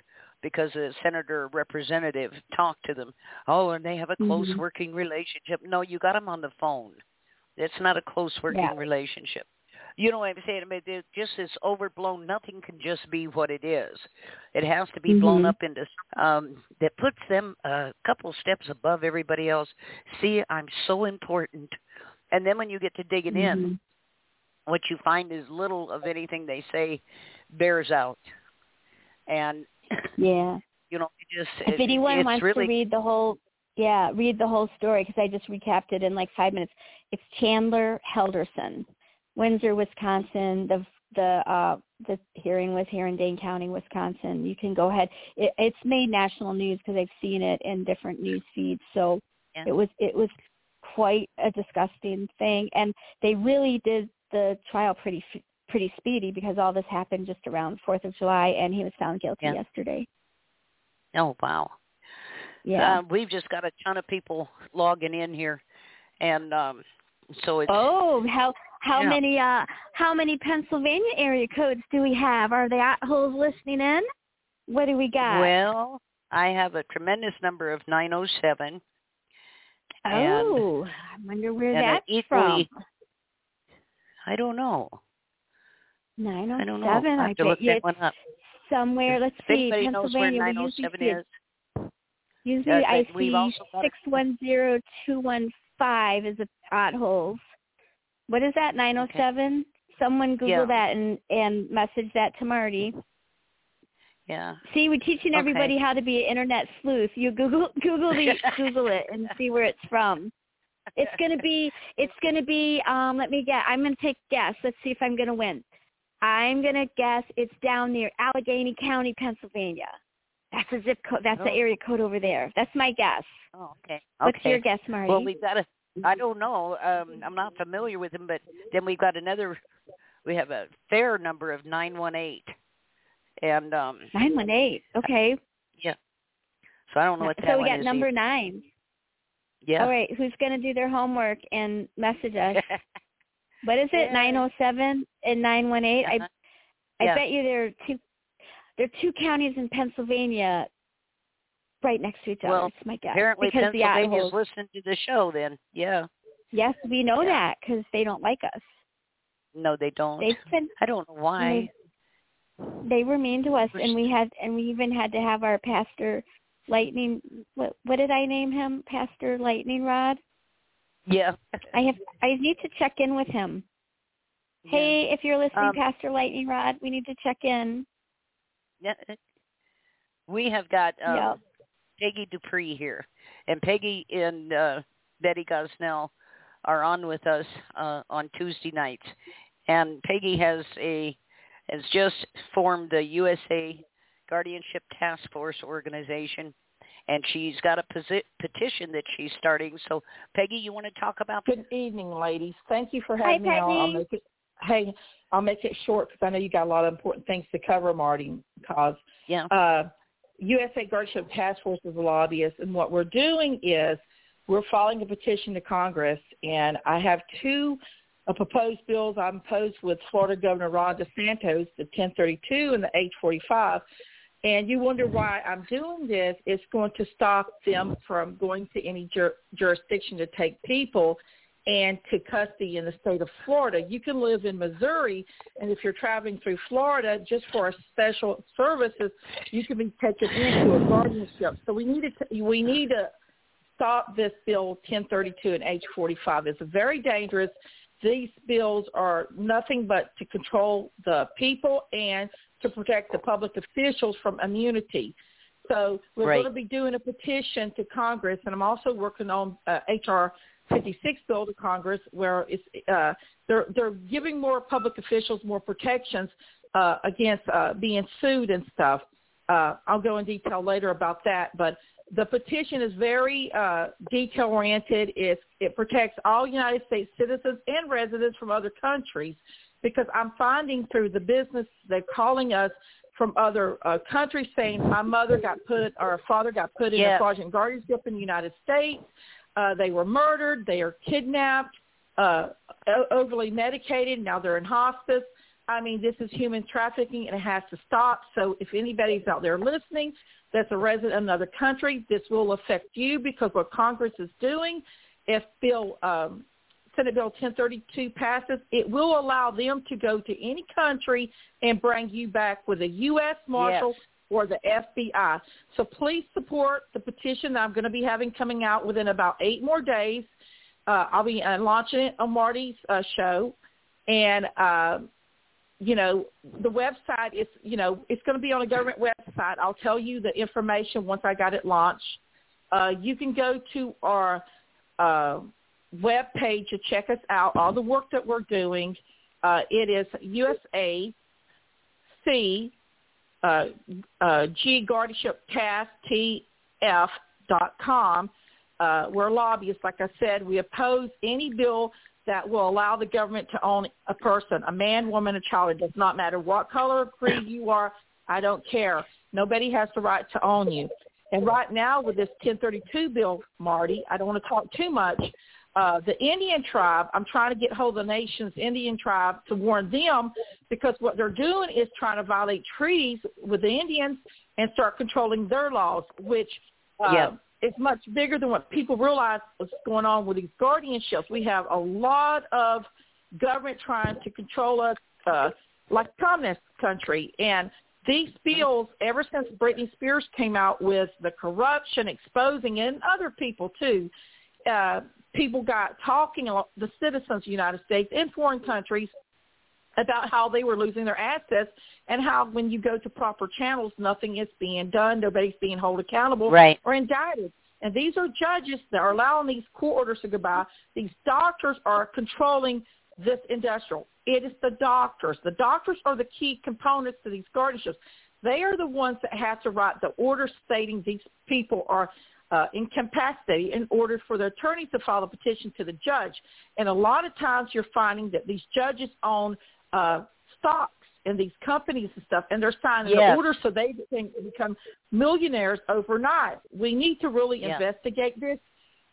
because a senator or representative talked to them. Oh, and they have a close Mhm. working relationship. No, you got them on the phone. It's not a close working Yeah. relationship. You know what I'm saying? I mean, it just is overblown. Nothing can just be what it is. It has to be blown Mhm. up into um, that puts them a couple steps above everybody else. See, I'm so important. And then when you get to digging in, Mhm. what you find is little of anything they say bears out. And Yeah. you know, just If it, anyone it's wants really to read the whole, yeah, read the whole story because I just recapped it in like five minutes. It's Chandler Halderson, Windsor, Wisconsin. The the uh the hearing was here in Dane County, Wisconsin. You can go ahead. It, it's made national news because I've seen it in different news feeds. So Yeah. it was it was quite a disgusting thing, and they really did the trial pretty f- pretty speedy because all this happened just around Fourth of July, and he was found guilty Yeah. yesterday. Oh wow. Yeah. Uh, we've just got a ton of people logging in here, and um, so it's oh, how how Yeah. many uh how many Pennsylvania area codes do we have? Are the holes listening in? What do we got? well. I have a tremendous number of 907. oh, I wonder where that's equally- from. I don't know. Nine I oh don't know. I I bet look you that one up. somewhere. Let's see, anybody knows where Pennsylvania. We usually 907 see is, Usually, Uh, I see six one zero two one five is a odd holes. What is that? Nine oh seven. Someone Google Yeah. that and and message that to Marti. yeah. See, we're teaching Okay. everybody how to be an internet sleuth. You Google Google the Google it and see where it's from. It's gonna be it's gonna be um let me get I'm gonna take guess. Let's see if I'm gonna win. I'm gonna guess it's down near Allegheny County, Pennsylvania. That's a zip code that's the Oh. area code over there. That's my guess. Oh, okay. What's okay. your guess, Marti? Well, we've got a. I don't know. Um, I'm not familiar with them, but then we've got another. We have a fair number of 918, and um, Nine one eight. Okay. yeah. So I don't know what that so we one got number either. nine. Yeah. All right, who's gonna do their homework and message us? What is it? Nine oh seven and nine one eight. I Uh-huh. I Yeah. bet you there are two there are two counties in Pennsylvania right next to each other. Well, It's my guess. Apparently, because Pennsylvania's listening to the show. Then, yeah. Yes, we know Yeah. that because they don't like us. No, they don't. They've been I don't know why. they were mean to us, and we had and we even had to have our pastor lightning. What what did I name him? Pastor Lightning Rod. Yeah. I have I need to check in with him. Hey, if you're listening, Um, Pastor Lightning Rod, we need to check in. Yeah. We have got um, Yep. Peggy Dupree here, and Peggy and uh, Betty Gosnell are on with us uh, on Tuesday nights. And Peggy has a has just formed the USA Guardianship Task Force organization, and she's got a posi- petition that she's starting. So, Peggy, you want to talk about it. Good evening, ladies. Thank you for Hi, having me on. I'll Peggy. make it, hey, I'll make it short because I know you got a lot of important things to cover, Marti. Because Yeah. uh, USA Guardianship Task Force is a lobbyist, and what we're doing is we're filing a petition to Congress, and I have two uh, proposed bills I'm opposed with Florida Governor Ron DeSantis, the 1032 and the H45. And you wonder why I'm doing this. It's going to stop them from going to any jur- jurisdiction to take people and to custody in the state of Florida. You can live in Missouri, and if you're traveling through Florida just for a special services, you can be taken into a guardianship. So we need to we need to stop this bill 1032 and H45. It's very dangerous. These bills are nothing but to control the people and to protect the public officials from immunity. So we're Right. going to be doing a petition to Congress, and I'm also working on uh, HR 56 bill to Congress where it's uh, they're they're giving more public officials more protections uh, against uh, being sued and stuff. Uh, I'll go in detail later about that, but the petition is very uh, detail oriented. It it protects all United States citizens and residents from other countries because I'm finding through the business they're calling us from other uh, countries saying my mother got put or her father got put in Yeah. a fraudulent guardianship in the United States. Uh, they were murdered. They are kidnapped, uh, overly medicated. Now they're in hospice. I mean, this is human trafficking, and it has to stop. So if anybody's out there listening that's a resident of another country, this will affect you because what Congress is doing, if Bill um, Senate Bill 1032 passes, it will allow them to go to any country and bring you back with a U.S. Marshal Yes. Or the FBI. So please support the petition that I'm going to be having coming out within about eight more days. Uh, I'll be uh, launching it on Marti's uh, show, and uh, you know the website is you know it's going to be on a government website. I'll tell you the information once I got it launched. Uh, you can go to our uh, web page to check us out, all the work that we're doing. Uh, it is USA C uh, uh, G Guardianship Task TF dot com. Uh, we're lobbyists, like I said. We oppose any bill that will allow the government to own a person, a man, woman, a child. It does not matter what color, or creed you are. I don't care. Nobody has the right to own you. And right now with this 1032 bill, Marti, I don't want to talk too much. Uh, the Indian tribe, I'm trying to get hold of the nation's Indian tribe to warn them because what they're doing is trying to violate treaties with the Indians and start controlling their laws, which uh, yeah. is much bigger than what people realize is going on with these guardianships. We have a lot of government trying to control us uh, like a communist country. And these bills, ever since Britney Spears came out with the corruption exposing, and other people too, uh, people got talking, the citizens of the United States in foreign countries, about how they were losing their assets and how when you go to proper channels, nothing is being done. Nobody's being held accountable right. or indicted. And these are judges that are allowing these court orders to go by. These doctors are controlling this industrial. It is the doctors. The doctors are the key components to these guardianships. They are the ones that have to write the order stating these people are uh, incapacitated in order for the attorneys to file a petition to the judge. And a lot of times you're finding that these judges own uh, stocks in these companies and stuff, and they're signing yes. the order so they become millionaires overnight. We need to really yeah. investigate this.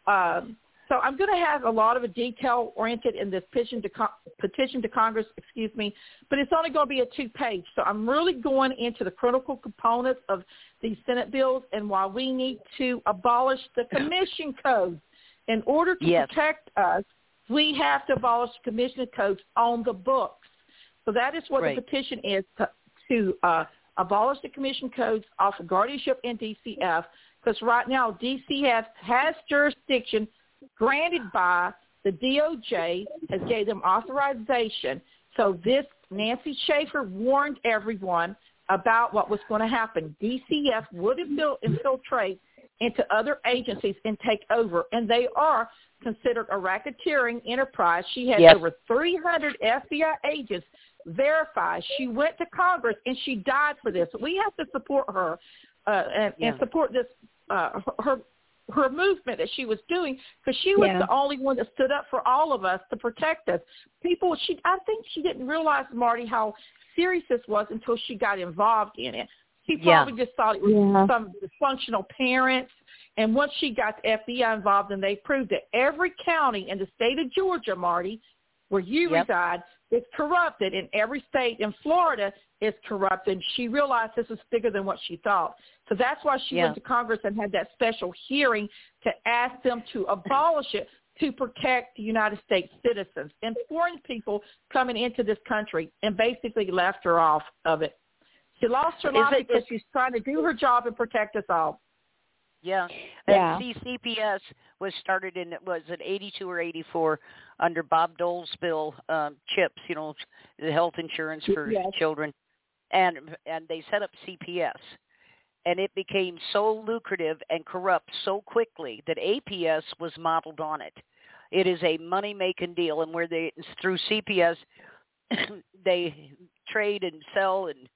Um, so I'm going to have a lot of a detail oriented in this petition to, con- petition to Congress, excuse me, but it's only going to be a two page. So I'm really going into the critical components of these Senate bills and why we need to abolish the commission codes. In order to yes. protect us, we have to abolish the commission codes on the books. So that is what right. the petition is to, to uh, abolish the commission codes off of guardianship and DCF because right now DCF has jurisdiction granted by the DOJ has gave them authorization. So this Nancy Schaefer warned everyone about what was going to happen. DCF would infiltrate into other agencies and take over, and they are considered a racketeering enterprise. She has yes. over 300 FBI agents verified. She went to Congress and she died for this. We have to support her uh, and, yeah. and support this uh, her her movement that she was doing because she was Yeah. the only one that stood up for all of us to protect us. People, she I think she didn't realize Marti how serious this was until she got involved in it. She Yeah. probably just thought it was Yeah. some dysfunctional parents. And once she got the FBI involved, and they proved that every county in the state of Georgia, Marti, where you Yep. reside, is corrupted, and every state in Florida is corrupted. She realized this was bigger than what she thought. So that's why she Yeah. went to Congress and had that special hearing to ask them to abolish it to protect the United States citizens and foreign people coming into this country and basically left her off of it. She lost her life because she's trying to do her job and protect us all. Yeah. Yeah. And CCPS was started in was it 82 or 84 under Bob Dole's bill um chips, you know, the health insurance for Yes. children. And and they set up CPS. And it became so lucrative and corrupt so quickly that APS was modeled on it. It is a money-making deal and where they through CPS they trade and sell and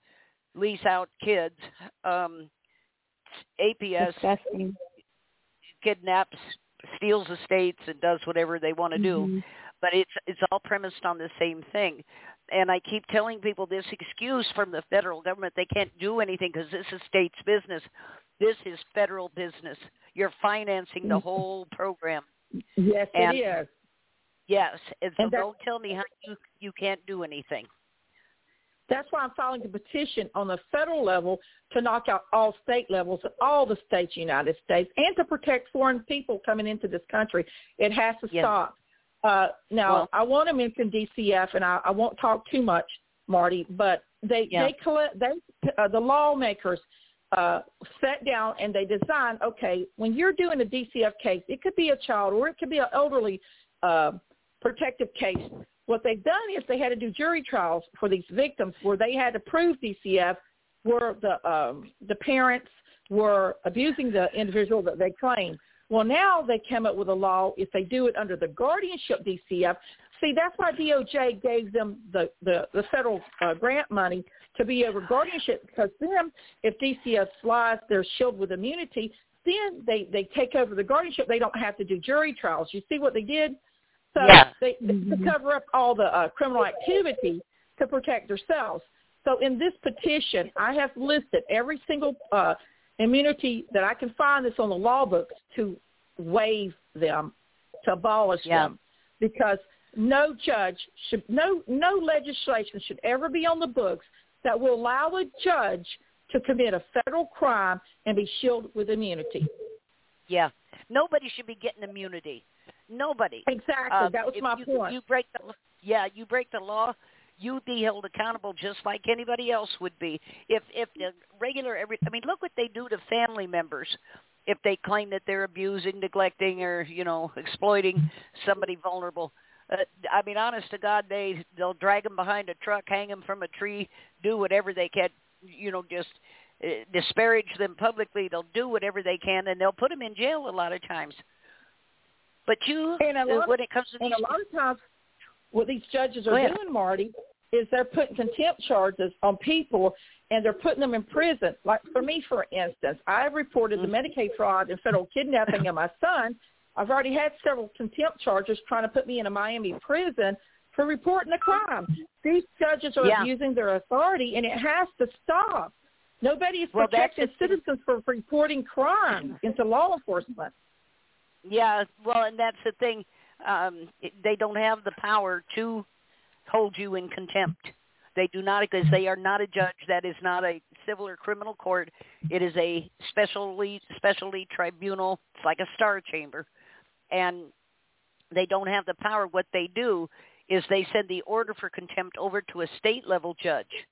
lease out kids. Um APS Disgusting. kidnaps, steals estates, and does whatever they want to do. Mhm. But it's it's all premised on the same thing. And I keep telling people this excuse from the federal government they can't do anything because this is state's business. This is federal business. You're financing the Mhm. whole program. Yes, And- it is. Yes, and And that- don't tell me how you you can't do anything. That's why I'm filing a petition on the federal level to knock out all state levels in all the states, United States, and to protect foreign people coming into this country. It has to Yeah. stop. Uh, now, Well- I want to mention DCF, and I, I won't talk too much, Marti, but they Yeah. they collect they uh, the lawmakers uh, sat down and they designed. Okay, when you're doing a DCF case, it could be a child or it could be an elderly uh, protective case. What they've done is they had to do jury trials for these victims where they had to prove DCF where the um, the parents were abusing the individual that they claimed. Well, now they came up with a law if they do it under the guardianship DCF, See, that's why DOJ gave them the the, the federal uh, grant money to be over guardianship because then if DCF flies, they're shielded with immunity. Then they they take over the guardianship. They don't have to do jury trials. You see what they did? So Yeah. they, they to cover up all the uh, criminal activity to protect themselves. So in this petition, I have listed every single uh, immunity that I can find that's on the law books to waive them, to abolish Yeah. them, because no judge should, no no legislation should ever be on the books that will allow a judge to commit a federal crime and be shielded with immunity. Yeah. Nobody should be getting immunity. Nobody. Exactly, Um, that was my you, point. You break the yeah, you break the law, you'd be held accountable just like anybody else would be. If if the regular every I mean, look what they do to family members if they claim that they're abusing, neglecting, or you know exploiting somebody vulnerable. Uh, I mean, honest to God, they they'll drag them behind a truck, hang them from a tree, do whatever they can, you know, just uh, disparage them publicly. They'll do whatever they can, and they'll put them in jail a lot of times. But you, And a uh, lot- when it comes to And a lot of times, what these judges are doing, Marti, is they're putting contempt charges on people and they're putting them in prison. Like for me, for instance, I reported the Mm-hmm. Medicaid fraud and federal kidnapping of my son. I've already had several contempt charges trying to put me in a Miami prison for reporting a crime. These judges are Yeah. abusing their authority, and it has to stop. Nobody is Well, protecting thing. citizens for reporting crimes into law enforcement. Yeah, well, and that's the thing. Um, they don't have the power to hold you in contempt. They do not because they are not a judge. That is not a civil or criminal court. It is a specialty specialty tribunal. It's like a star chamber, and they don't have the power. What they do is they send the order for contempt over to a state level judge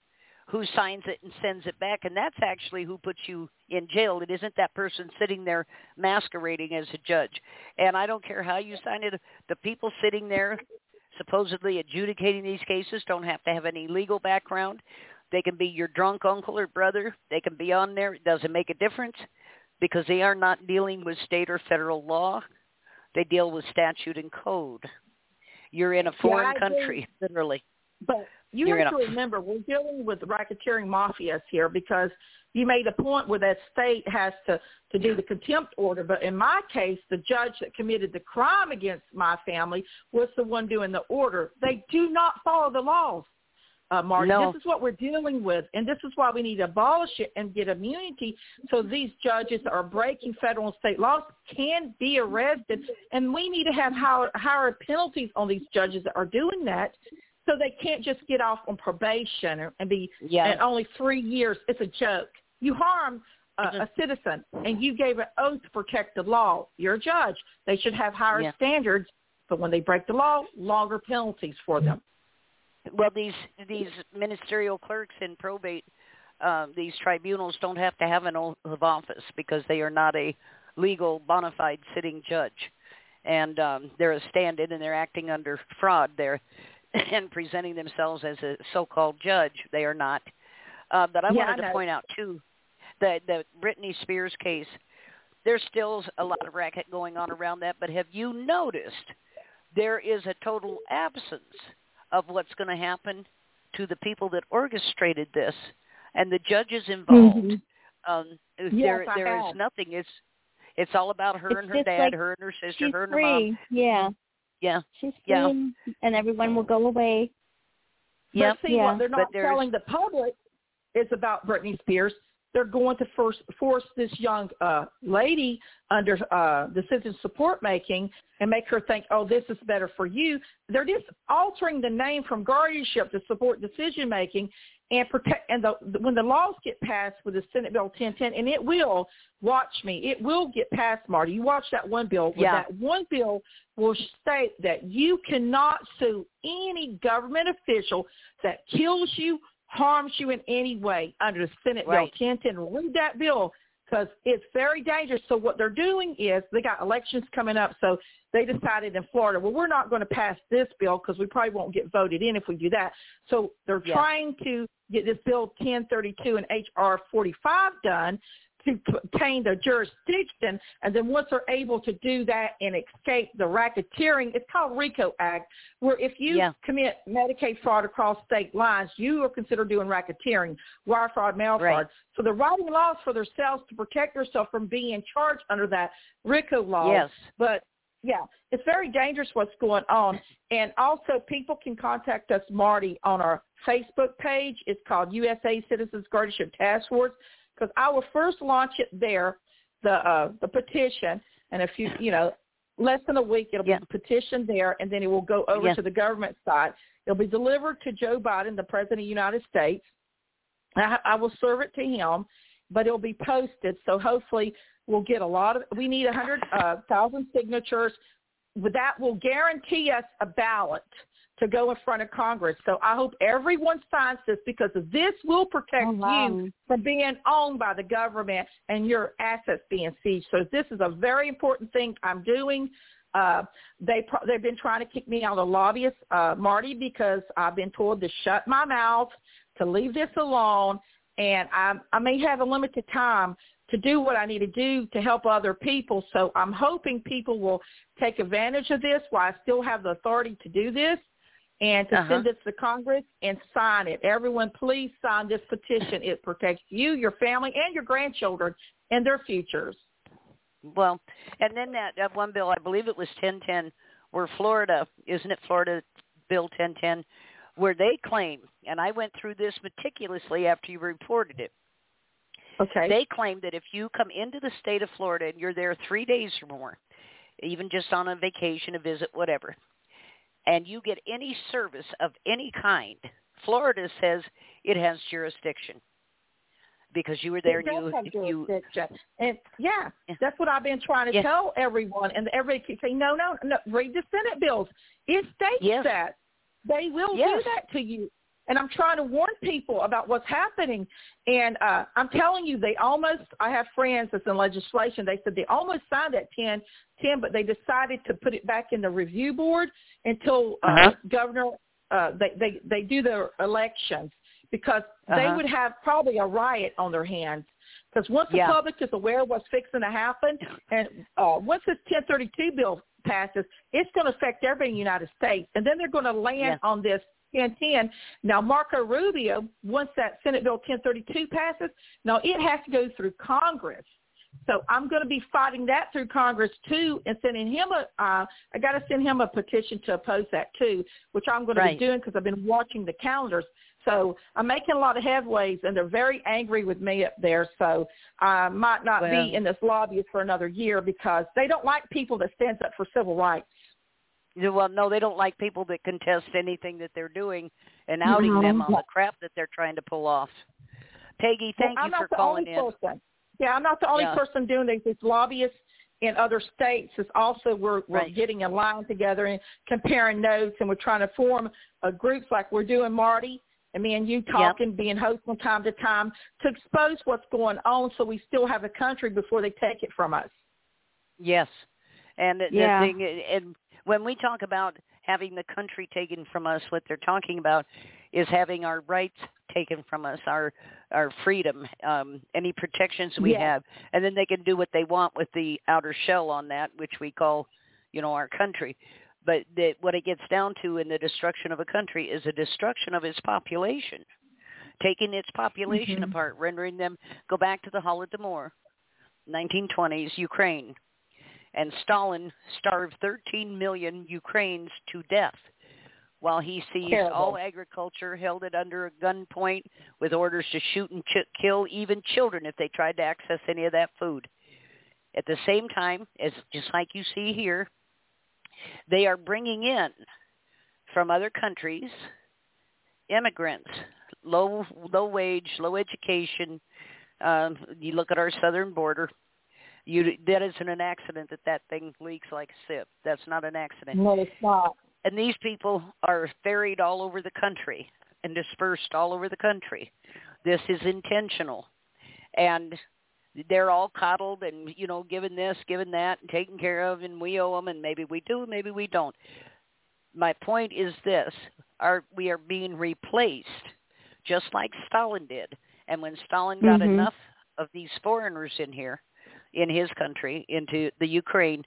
who signs it and sends it back and that's actually who puts you in jail. It isn't that person sitting there masquerading as a judge. And i don't care how you sign it the people sitting there supposedly adjudicating these cases don't have to have any legal background. They can be your drunk uncle or brother. They can be on there. It doesn't make a difference because they are not dealing with state or federal law. They deal with statute and code. You're in a foreign agree. country literally. But you You're have to gonna- remember, we're dealing with racketeering mafias here because you made a point where that state has to, to do the contempt order. But in my case, the judge that committed the crime against my family was the one doing the order. They do not follow the laws. Uh, Marti, No. this is what we're dealing with, and this is why we need to abolish it and get immunity so these judges that are breaking federal and state laws can be arrested, and we need to have higher, higher penalties on these judges that are doing that so they can't just get off on probation or, and be Yeah. and only three years. It's a joke. You harm a, Mhm. a citizen, and you gave an oath to protect the law. You're a judge. They should have higher standards, but when they break the law, longer penalties for them. Well, these these ministerial clerks in probate, um, these tribunals don't have to have an oath of office because they are not a legal bona fide sitting judge, and um, they're a stand-in and they're acting under fraud there and presenting themselves as a so-called judge. They are not. Uh, but I Yeah, wanted I to point out too that the Britney Spears case. There's still a lot of racket going on around that, but have you noticed there is a total absence of what's going to happen to the people that orchestrated this and the judges involved. Mhm. Um, Yes, there, I there is have. nothing. It's it's all about her It's and her dad, like her and her sister, her and her mom. Yeah, Yeah, she's free, Yeah. and, and everyone will go away. Yep. But see, Yeah. what they're not telling the public is about Britney Spears. They're going to first force this young uh, lady under uh, decision support making and make her think, oh, this is better for you. They're just altering the name from guardianship to support decision making and protect. And the, when the laws get passed with the Senate Bill 1010, and it will, watch me, it will get passed, Marti. You watch that one bill. Yeah. That one bill will state that you cannot sue any government official that kills you, harms you in any way under the Senate Right. Bill 1010. Read that bill because it's very dangerous. So what they're doing is they got elections coming up, so they decided in Florida, well, we're not going to pass this bill because we probably won't get voted in if we do that. So they're Yeah. trying to get this bill 1032 and HR 45 done to obtain the jurisdiction, and then once they're able to do that and escape the racketeering, it's called RICO Act, where if you Yeah. commit Medicaid fraud across state lines, you are considered doing racketeering, wire fraud, mail Right. fraud. So they're writing laws for themselves to protect themselves from being charged under that RICO law. Yes. But yeah, it's very dangerous what's going on. And also people can contact us, Marti, on our Facebook page. It's called USA Citizens Guardianship Task Force because I will first launch it there, the uh, the petition, and if you you know less than a week it'll Yeah. be petitioned there, and then it will go over Yeah. to the government side. It'll be delivered to Joe Biden, the President of the United States. I, I will serve it to him, but it'll be posted. So hopefully we'll get a lot of. We need a hundred uh, signatures. That will guarantee us a ballot to go in front of Congress. So I hope everyone signs this because this will protect Oh, wow. you from being owned by the government and your assets being seized. So this is a very important thing I'm doing. Uh, they pro- they've been trying to kick me out of the lobbyist, uh, Marti, because I've been told to shut my mouth, to leave this alone, and I I may have a limited time to do what I need to do to help other people. So I'm hoping people will take advantage of this while I still have the authority to do this and to Uh-huh. send this to Congress and sign it. Everyone, please sign this petition. It protects you, your family, and your grandchildren and their futures. Well, and then that, that one bill, I believe it was 1010, where Florida, isn't it Florida Bill 1010, where they claim, and I went through this meticulously after you reported it, Okay. they claim that if you come into the state of Florida and you're there three days or more, even just on a vacation, a visit, whatever, and you get any service of any kind, Florida says it has jurisdiction because you were there It and does you have you jurisdiction. And yeah, Yeah. that's what I've been trying to Yeah. tell everyone. And everybody keeps saying, no, no, no, read the Senate bills. It states Yes. that. They will Yes. do that to you. And I'm trying to warn people about what's happening. And uh, I'm telling you, they almost, I have friends that's in legislation. They said they almost signed that 10, 10 but they decided to put it back in the review board until uh, Uh-huh. Governor, uh, they, they, they do their elections because they Uh-huh. would have probably a riot on their hands. Because once the Yeah. public is aware of what's fixing to happen, and uh, once this 1032 bill passes, it's going to affect everybody in the United States. And then they're going to land Yeah. on this 1010. Now, Marco Rubio, once that Senate Bill 1032 passes, now it has to go through Congress. So I'm going to be fighting that through Congress too, and sending him a. Uh, I got to send him a petition to oppose that too, which I'm going to Right. be doing because I've been watching the calendars. So I'm making a lot of headways, and they're very angry with me up there. So I might not Well- be in this lobby for another year because they don't like people that stands up for civil rights. Well, no, they don't like people that contest anything that they're doing and mm-hmm. outing them on the crap that they're trying to pull off. Peggy, thank well, you for calling only in. person. Yeah, I'm not the only Yeah. person doing this. It's lobbyists in other states. Is also we're we're Right. getting in line together and comparing notes, and we're trying to form a groups like we're doing, Marti. And me and you talking, being hosts from time to time to expose what's going on, so we still have a country before they take it from us. Yes, and the, Yeah. the thing, and when we talk about having the country taken from us, what they're talking about is having our rights taken from us, our our freedom, um, any protections we Yes. have, and then they can do what they want with the outer shell on that, which we call, you know, our country. But the, what it gets down to in the destruction of a country is a destruction of its population, taking its population Mhm. apart, rendering them go back to the Holodomor, 1920s Ukraine and Stalin starved 13 million Ukrainians to death while he seized Terrible. all agriculture, held it under a gunpoint with orders to shoot and ch- kill even children if they tried to access any of that food. At the same time, as just like you see here, they are bringing in from other countries immigrants, low low wage, low education. Um, you look at our southern border, you that isn't an accident that that thing leaks like a sieve. That's not an accident. No, it's not. And these people are ferried all over the country and dispersed all over the country. This is intentional, and they're all coddled and you know given this, given that, and taken care of, and we owe them, and maybe we do, maybe we don't. My point is this: are we are being replaced, just like Stalin did. And when Stalin got Mhm. enough of these foreigners in here, in his country, into the Ukraine,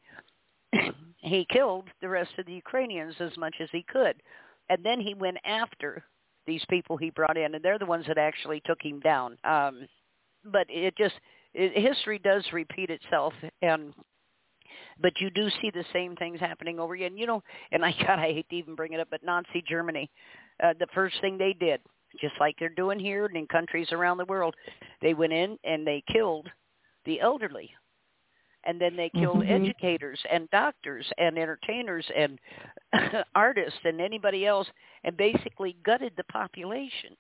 he killed the rest of the Ukrainians as much as he could. And then he went after these people he brought in, and they're the ones that actually took him down. Um, but it just it, history does repeat itself, and but you do see the same things happening over again. You know, and I God, I hate to even bring it up, but Nazi Germany, uh, the first thing they did, just like they're doing here and in countries around the world, they went in and they killed the elderly. And then they killed Mhm. educators and doctors and entertainers and artists and anybody else and basically gutted the population.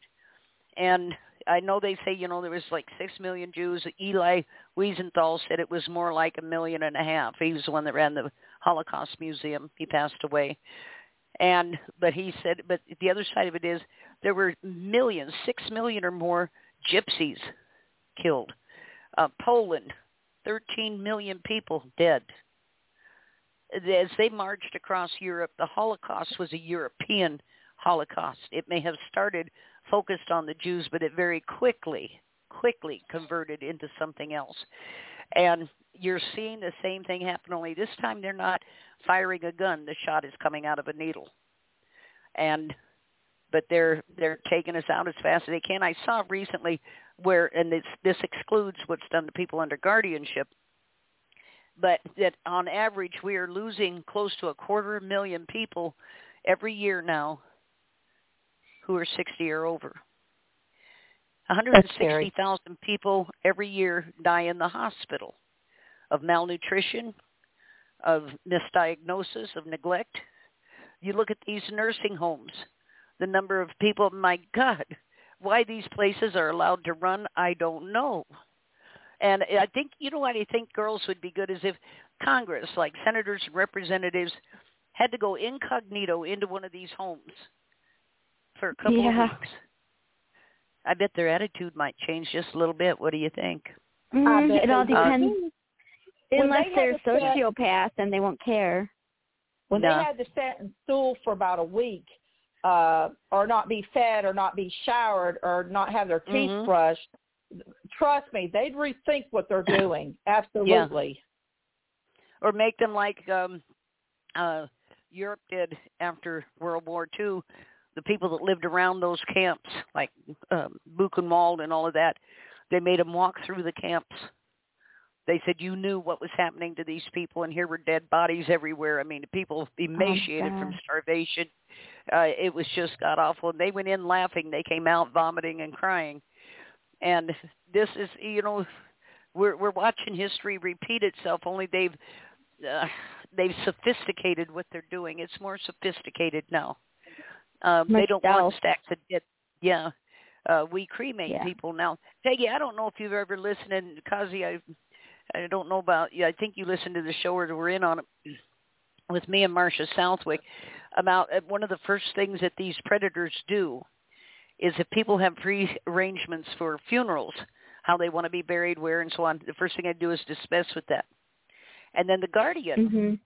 And I know they say, you know, there was like six million Jews. Eli Wiesenthal said it was more like a million and a half. He was the one that ran the Holocaust Museum. He passed away. And but he said, but the other side of it is there were millions, six million or more gypsies killed. Uh, Poland, 13 million people dead. As they marched across Europe, the Holocaust was a European Holocaust. It may have started focused on the Jews, but it very quickly, quickly converted into something else. And you're seeing the same thing happen, only this time they're not firing a gun. The shot is coming out of a needle. And but they're they're taking us out as fast as they can. I saw recently where and this this excludes what's done to people under guardianship, but that on average we are losing close to a quarter million people every year now who are 60 or over. 160,000 people every year die in the hospital of malnutrition, of misdiagnosis, of neglect. You look at these nursing homes, the number of people, my God, why these places are allowed to run, I don't know. And I think, you know what I think girls would be good is if Congress, like senators and representatives, had to go incognito into one of these homes for a couple Yeah. of weeks. I bet their attitude might change just a little bit. What do you think? Mhm. It all depends. When Unless they they're to set- sociopaths and they won't care. when No. they had to sit in stool for about a week, uh, or not be fed, or not be showered, or not have their teeth Mhm. brushed, trust me, they'd rethink what they're doing. Absolutely. Or make them like um uh Europe did after World War II. The people that lived around those camps, like um, Buchenwald and all of that, they made them walk through the camps. They said you knew what was happening to these people, and here were dead bodies everywhere. I mean, people emaciated from starvation. Uh, it was just god awful. And they went in laughing. They came out vomiting and crying. And this is, you know, we're we're watching history repeat itself. Only they've uh, they've sophisticated what they're doing. It's more sophisticated now. Um, they don't want stacks of dead. Yeah, uh, we cremate Yeah. people now. Peggy, I don't know if you've ever listened, and Kazi, I I don't know about. Yeah, I think you listened to the show or were in on it with me and Marcia Southwick about uh, one of the first things that these predators do is if people have pre arrangements for funerals, how they want to be buried, where, and so on. The first thing I do is dispense with that, and then the guardian Mhm.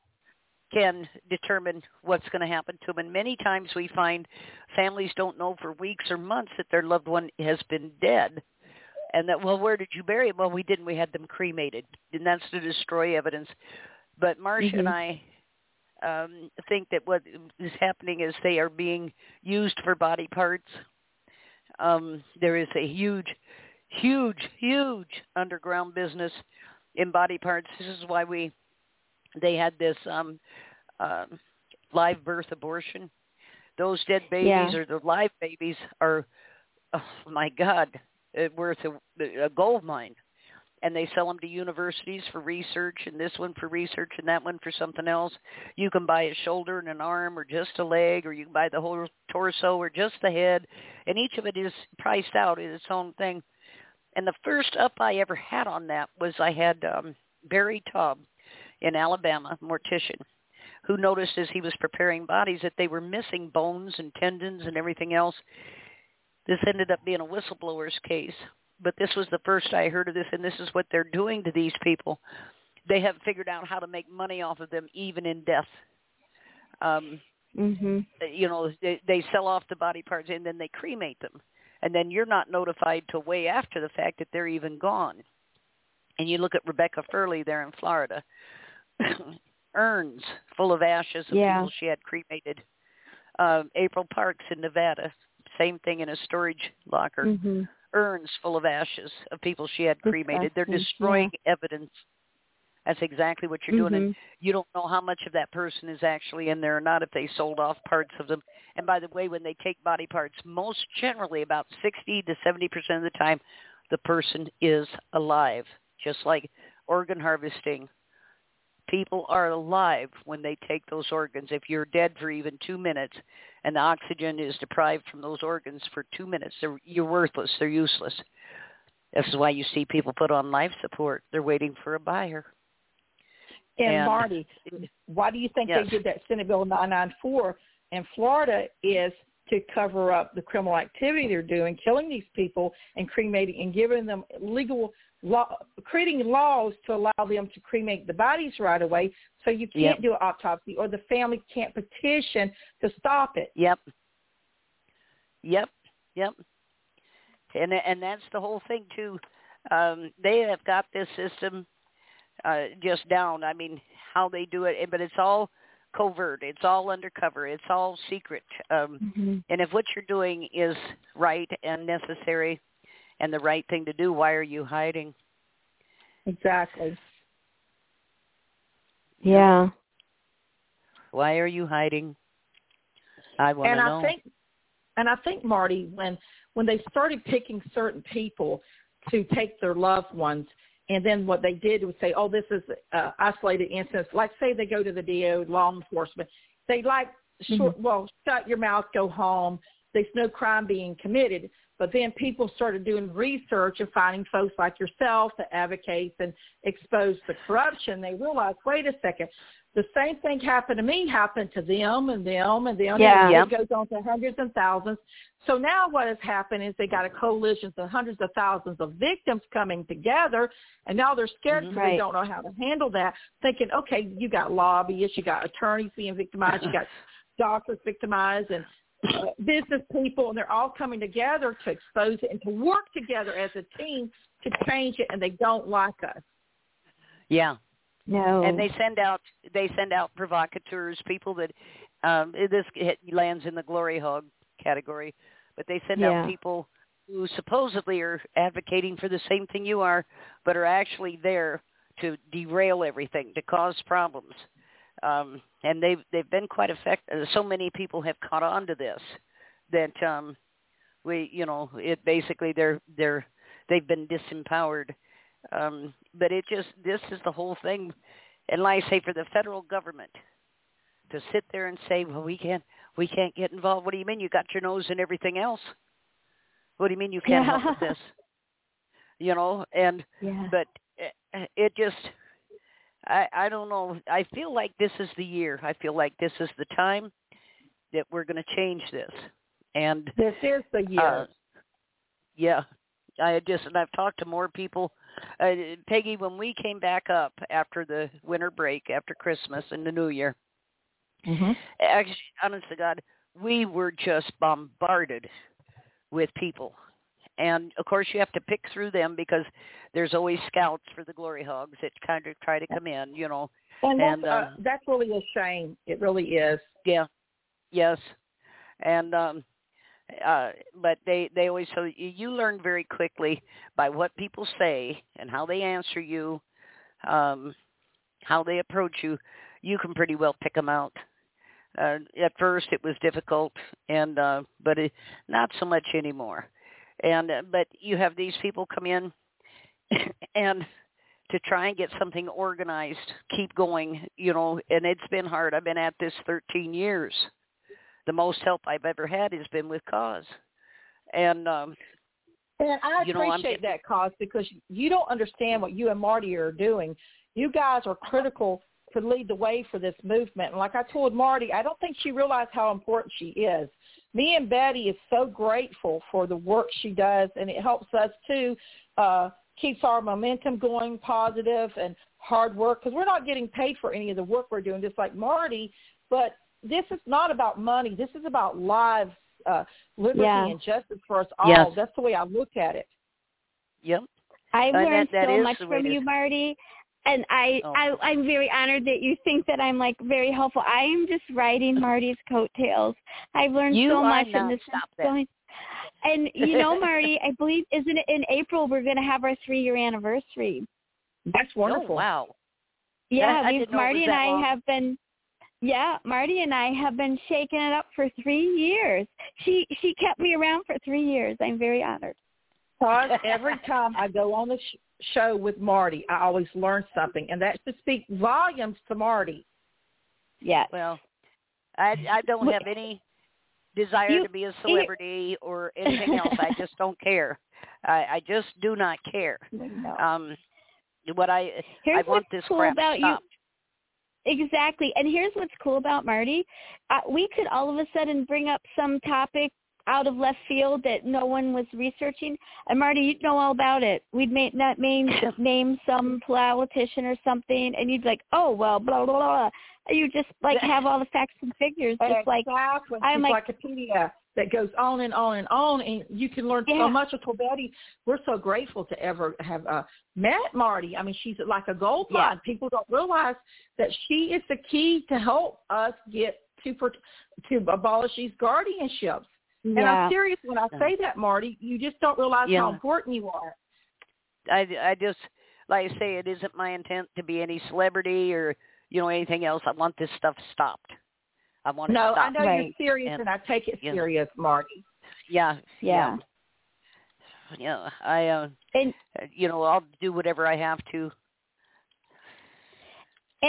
Can determine what's going to happen to them. And many times we find families don't know for weeks or months that their loved one has been dead. And that, well, where did you bury him? Well, we didn't. We had them cremated. And that's to destroy evidence. But Marcia and I um, think that what is happening is they are being used for body parts. Um, there is a huge, huge, huge underground business in body parts. This is why we they had this um, um, live birth abortion. Those dead babies Yeah. or the live babies are, oh my God, uh, worth a, a gold mine. And they sell them to universities for research, and this one for research, and that one for something else. You can buy a shoulder and an arm, or just a leg, or you can buy the whole torso, or just the head, and each of it is priced out in its own thing. And the first up I ever had on that was I had um, Barry Tubb in Alabama, mortician, who noticed as he was preparing bodies that they were missing bones and tendons and everything else. This ended up being a whistleblower's case, but this was the first I heard of this, and this is what they're doing to these people. They have figured out how to make money off of them even in death. Um, Mhm. you know, they, they sell off the body parts and then they cremate them, and then you're not notified till way after the fact that they're even gone. and you look at Rebecca Fierle there in Florida, urns full of ashes of Yeah. people she had cremated. Um, April Parks in Nevada, same thing in a storage locker. hmm Urns full of ashes of people she had cremated. They're destroying evidence. That's exactly what you're doing. And Mhm. you don't know how much of that person is actually in there or not if they sold off parts of them. And by the way, when they take body parts, most generally about 60 to 70% of the time, the person is alive, just like organ harvesting. People are alive when they take those organs. If you're dead for even two minutes and the oxygen is deprived from those organs for two minutes, you're worthless. They're useless. This is why you see people put on life support. They're waiting for a buyer. And, And- Marti, why do you think Yes. they did that Senate Bill 994 in Florida is to cover up the criminal activity they're doing, killing these people and cremating and giving them legal law, creating laws to allow them to cremate the bodies right away so you can't Yep. do an autopsy or the family can't petition to stop it. Yep. Yep. Yep. And and that's the whole thing too. Um, they have got this system uh, just down. I mean, how they do it, but it's all covert. It's all undercover. It's all secret. Um, Mhm. and if what you're doing is right and necessary and the right thing to do, why are you hiding? Exactly. Yeah. Why are you hiding? I want and to I know. think and I think Marti, when when they started picking certain people to take their loved ones, and then what they did was say, "Oh, this is uh, isolated instance." Like, say they go to the DO, law enforcement, they like, short, well, shut your mouth, go home. There's no crime being committed. But then people started doing research and finding folks like yourself that advocates and expose the corruption. They realized, wait a second, the same thing happened to me happened to them and them and them. Yeah. And Yep. it goes on to hundreds and thousands. So now what has happened is they got a coalition of hundreds of thousands of victims coming together, and now they're scared mm-hmm. because Right. they don't know how to handle that. Thinking, okay, you got lobbyists, you got attorneys being victimized, you got doctors victimized, and uh, business people, and they're all coming together to expose it and to work together as a team to change it, and they don't like us. yeah. No. and they send out they send out provocateurs, people that um this hit, lands in the glory hog category, but they send Yeah. out people who supposedly are advocating for the same thing you are, but are actually there to derail everything, to cause problems. Um, and they've they've been quite effective. So many people have caught on to this that um, we, you know, it basically they're they're they've been disempowered. Um, but it just this is the whole thing. And like I say, for the federal government to sit there and say, "Well, we can't we can't get involved." What do you mean? You got your nose in everything else. What do you mean you can't help with this? You know, and yeah. but it, it just I I don't know. I feel like this is the year. I feel like this is the time that we're going to change this. And This is the year. uh, yeah, I just and I've talked to more people. Uh, Peggy, when we came back up after the winter break, after Christmas and the New Year, hmm actually, honest to God, we were just bombarded with people. And of course, you have to pick through them because there's always scouts for the glory hogs that kind of try to come in, you know. And that's, And, uh, um, that's really a shame. It really is. Yeah. Yes. And um uh but they they always so you, you learn very quickly by what people say and how they answer you um how they approach you you can pretty well pick them out uh at first it was difficult and uh but it, not so much anymore and uh, but you have these people come in and to try and get something organized, keep going, you know, and it's been hard. I've been at this 13 years. The most help I've ever had has been with Coz. And um And I You know, appreciate getting- that Coz because you don't understand what you and Marti are doing. You guys are critical to lead the way for this movement. And like I told Marti, I don't think she realized how important she is. Me and Betty is so grateful for the work she does, and it helps us too. Uh, keeps our momentum going positive and hard work because we're not getting paid for any of the work we're doing, just like Marti. But this is not about money. This is about lives, uh, liberty, Yeah. and justice for us all. Yes. That's the way I look at it. yep. I've learned that- that so much from you. Marti. And I, Oh. I, I'm very honored that you think that I'm like very helpful. I am just riding Marti's coattails. I've learned You so much, and this Stop going. And you know, Marti, I believe isn't it in April we're going to have our three year anniversary. That's oh, wonderful. Oh, wow. Yeah, I we've didn't know it Marti and I long. have been yeah, Marti and I have been shaking it up for three years. She she kept me around for three years. I'm very honored. Every time I go on the sh- show with Marti, I always learn something, and that should speak volumes to Marti. Yeah. Well, I I don't Wait. have any desire You- to be a celebrity or anything else. I just don't care. I I just do not care. No. Um, what I Here's I want what's this cool crap about you. Exactly. And here's what's cool about Marti. Uh, we could all of a sudden bring up some topic out of left field that no one was researching. And Marti, you'd know all about it. We'd may, not name name some politician or something, and you'd be like, oh well, blah blah blah. You just like have all the facts and figures, just like exactly. I'm She's like- Wikipedia that goes on and on and on, and you can learn Yeah. so much. With Betty, we're so grateful to ever have uh, met Marti. I mean, she's like a gold Yeah. mine. People don't realize that she is the key to help us get to to abolish these guardianships. And. I'm serious when I say that, Marti. You just don't realize how important you are. I I just like I say, it isn't my intent to be any celebrity or you know anything else. I want this stuff stopped. I want No, I know Right. you're serious, And- and I take it yeah. serious, Marti. Yeah, Yeah. yeah, yeah. I uh, And you know I'll do whatever I have to.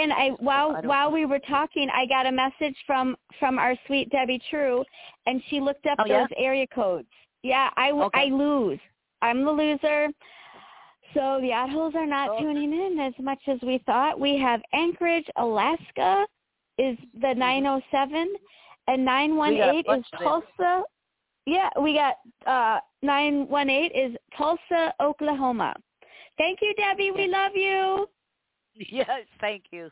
And I while I while we were talking, I got a message from from our sweet Debbie True, and she looked up Oh, yeah? those area codes. Yeah, I w- Okay. I lose. I'm the loser. So the oddholes are not Oh. tuning in as much as we thought. We have Anchorage, Alaska, is the 907, and 918 Mm-hmm. is. Tulsa. Yeah, we got uh 918 is Tulsa, Oklahoma. Thank you, Debbie. We love you. Yes, thank you,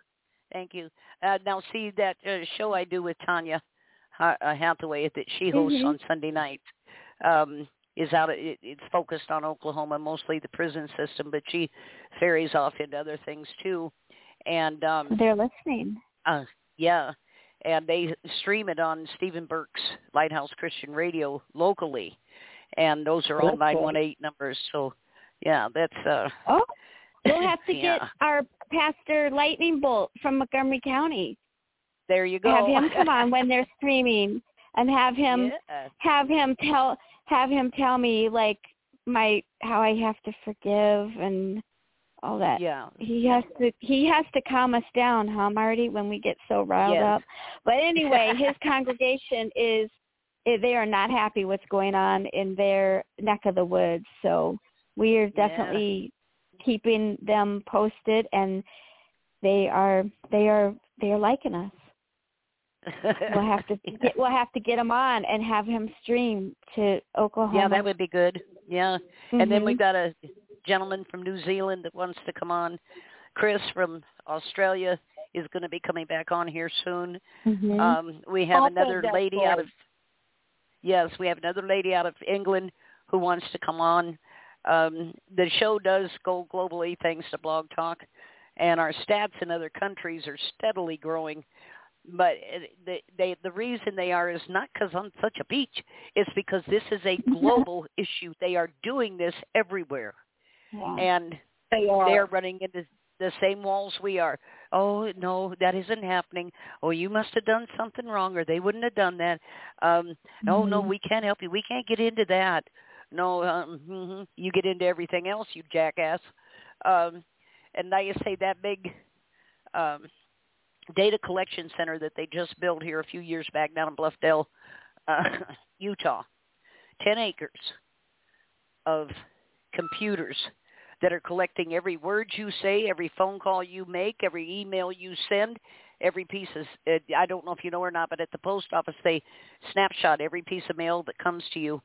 thank you. Uh, now, see that uh, show I do with Tanya uh, Hathaway that she hosts Mhm. on Sunday nights um, is out. It, it's focused on Oklahoma, mostly the prison system, but she ferries off into other things too. And um, They're listening. uh, yeah, and they stream it on Stephen Burke's Lighthouse Christian Radio locally, and those are all nine one eight numbers. So, yeah, that's uh, Oh, we'll have to get Yeah. our pastor Lightning Bolt from Montgomery County. there you go. Have him come on when they're streaming, and have him Yeah. have him tell have him tell me like my how I have to forgive and all that. Yeah. He has to he has to calm us down, huh, Marti, when we get so riled Yes. up. But anyway, his congregation is they are not happy what's going on in their neck of the woods. So we are definitely keeping them posted and they are they are they are liking us. We'll have to get we'll have to get him on and have him stream to Oklahoma. yeah, that would be good. Yeah. And then we've got a gentleman from New Zealand that wants to come on. Chris from Australia is going to be coming back on here soon. Mhm. Um, we have I'll another lady out of yes, we have another lady out of England who wants to come on. Um, the show does go globally thanks to Blog Talk, and our stats in other countries are steadily growing. But it- they, they, the reason they are is not because I'm such a peach. It's because this is a global issue. They are doing this everywhere, Yeah. and They are. they're running into the same walls we are. Oh no, that isn't happening. Oh, you must have done something wrong, or they wouldn't have done that. Um, oh no, Mhm. we can't help you. We can't get into that. No, um, hmm you get into everything else, you jackass. Um, and now you say that big um, data collection center that they just built here a few years back down in Bluffdale, uh, Utah, ten acres of computers that are collecting every word you say, every phone call you make, every email you send, every piece of uh, I don't know if you know or not, but at the post office they snapshot every piece of mail that comes to you,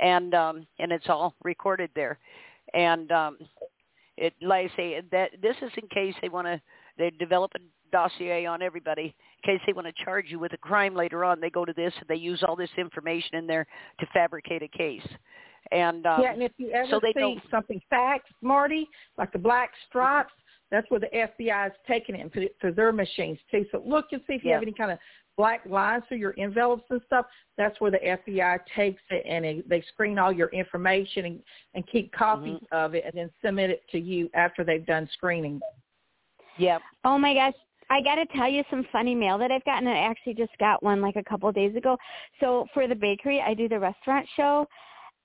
and um, and it's all recorded there, and um, it like I say that this is in case they want to they develop a dossier on everybody in case they want to charge you with a crime later on. They go to this and they use all this information in there to fabricate a case. And um, yeah, and if you ever so they see something faxed, Marti, like the black stripes, that's where the FBI is taking it for, it their machines too. So look and see if you Yeah. have any kind of black lines through your envelopes and stuff. That's where the FBI takes it and it, they screen all your information and, and keep copies Mm-hmm. of it and then submit it to you after they've done screening. Yep. Oh my gosh. I got to tell you some funny mail that I've gotten. I actually just got one like a couple of days ago. So for the bakery, I do the restaurant show,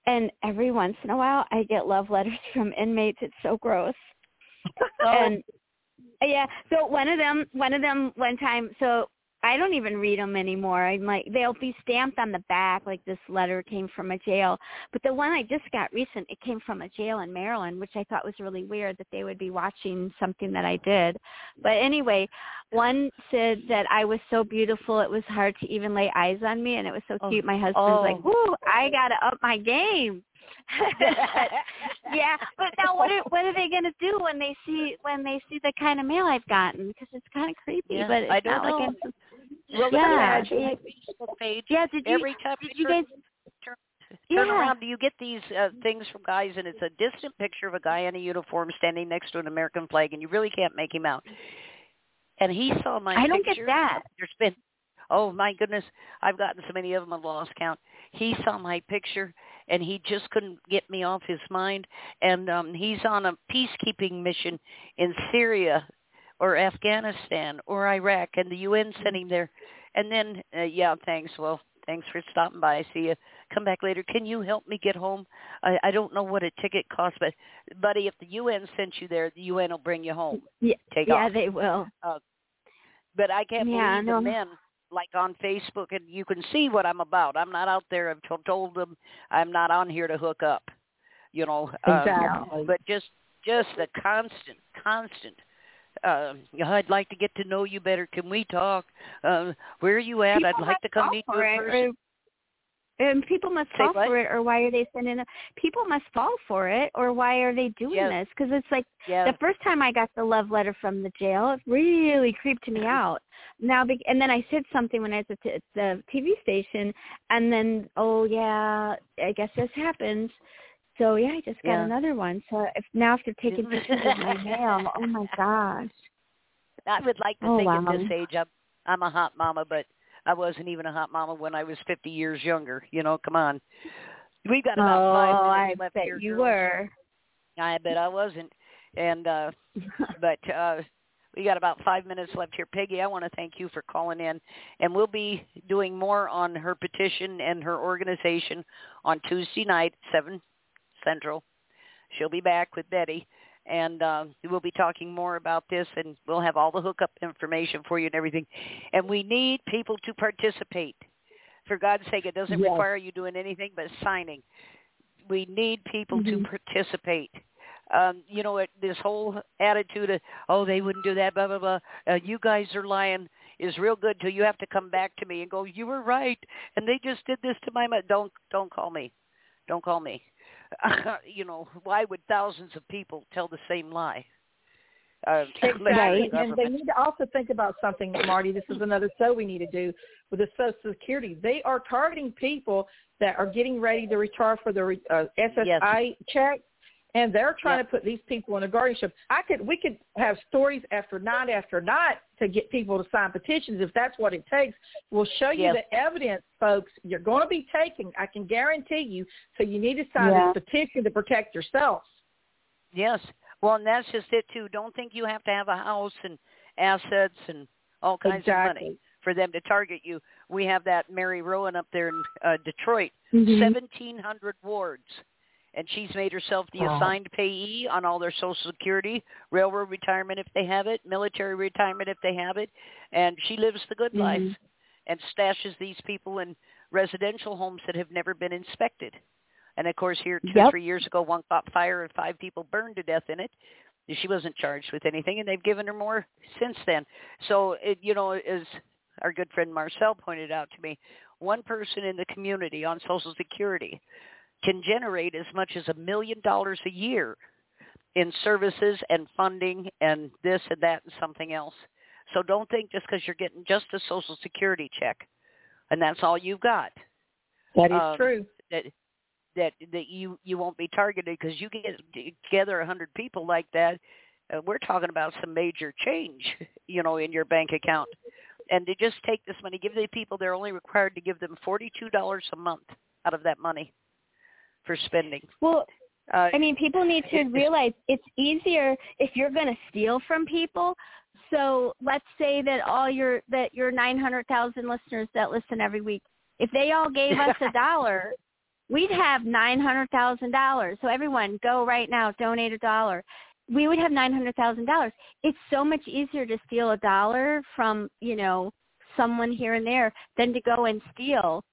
and every once in a while, I get love letters from inmates. It's so gross. And yeah, so one of them, one of them, one time. So I don't even read them anymore. I'm like, they'll be stamped on the back, like this letter came from a jail. But the one I just got recent, it came from a jail in Maryland, which I thought was really weird that they would be watching something that I did. But anyway, one said that I was so beautiful it was hard to even lay eyes on me, and it was so Oh. cute. My husband's oh. like, Oh. "Whoo, I gotta up my game." yeah, but now what are what are they gonna do when they see when they see the kind of mail I've gotten? Because it's kind of creepy, Yeah, but it's I don't not know. like I'm, well, yeah, imagine my Facebook page. yeah. Did you Every time did you you guys? turn Yeah. around, do you get these uh, things from guys, and it's a distant picture of a guy in a uniform standing next to an American flag, and you really can't make him out. And he saw my I don't picture. get that. There's been, oh my goodness, I've gotten so many of them I've lost count. He saw my picture, and he just couldn't get me off his mind. And um he's on a peacekeeping mission in Syria or Afghanistan or Iraq, and the UN sent him there. And then, uh, yeah, thanks. Well, thanks for stopping by. I see you. Come back later. Can you help me get home? I, I don't know what a ticket costs, but buddy, if the UN sent you there, the UN will bring you home. Yeah, Take yeah, off. they will. But I can't Yeah, believe no. the men like on Facebook, and you can see what I'm about. I'm not out there. I've to- told them I'm not on here to hook up. You know, um, Exactly. but just just the constant, constant. Uh, I'd like to get to know you better. Can we talk? Uh, where are you at? I'd like to come meet you for in person. or- And people must Say fall what? for it, or why are they sending it? People must fall for it, or why are they doing Yes. this? Because it's like Yeah, the first time I got the love letter from the jail, it really creeped me out. Now, and then I said something when I was at the, the TV station, and then oh yeah, I guess this happens. So yeah, I just got Yeah. another one. So if now after taking pictures of my mail, oh my gosh. I would like to Oh, think at wow. this age I'm I'm a hot mama, but I wasn't even a hot mama when I was 50 years younger. You know, come on. We've got about oh, five I minutes left bet here. you girls. were. I bet I wasn't. And uh but uh we got about five minutes left here. Peggy, I want to thank you for calling in. And we'll be doing more on her petition and her organization on Tuesday night, 7 Central. She'll be back with Betty. And uh, we'll be talking more about this, and we'll have all the hookup information for you and everything. And we need people to participate. For God's sake, it doesn't Yes. require you doing anything but signing. We need people Mhm. to participate um, you know, it, this whole attitude of, oh, they wouldn't do that, blah, blah, blah. Uh, you guys are lying is real good till you have to come back to me and go, you were right. And they just did this to my mother. Don't, don't call me. Don't call me. you know, why would thousands of people tell the same lie? Uh, let the And they need to also think about something, Marti. This is another so we need to do with the Social Security. They are targeting people that are getting ready to retire for the uh, SSI check, and they're trying to put these people in a guardianship. I could, we could have stories after night after night to get people to sign petitions if that's what it takes. We'll show you Yes. the evidence, folks. You're going to be taking. I can guarantee you. So you need to sign Yeah. this petition to protect yourself. Yes. Well, and that's just it too. Don't think you have to have a house and assets and all kinds of money for them to target you. We have that Mary Rowan up there in uh, Detroit, Mhm. 1,700 wards. And she's made herself the assigned payee on all their Social Security, railroad retirement if they have it, military retirement if they have it. And she lives the good life Mhm. and stashes these people in residential homes that have never been inspected. And of course, here two or Yep. three years ago, one caught fire and five people burned to death in it. She wasn't charged with anything, and they've given her more since then. So, it, you know, as our good friend Marcel pointed out to me, one person in the community on Social Security can generate as much as a million dollars a year in services and funding and this and that and something else. So don't think just because you're getting just a Social Security check and that's all you've got That is Um, true. that that that you you won't be targeted because you get together a hundred people like that. Uh, we're talking about some major change, you know, in your bank account. And to just take this money, give the people they're only required to give them forty two dollars a month out of that money for spending. Well, Uh, I mean, people need to realize it's easier if you're going to steal from people. So let's say that all your that your 900,000 listeners that listen every week, if they all gave us a dollar, we'd have $900,000. So everyone, go right now, donate a dollar. We would have $900,000. It's so much easier to steal a dollar from, you know, someone here and there than to go and steal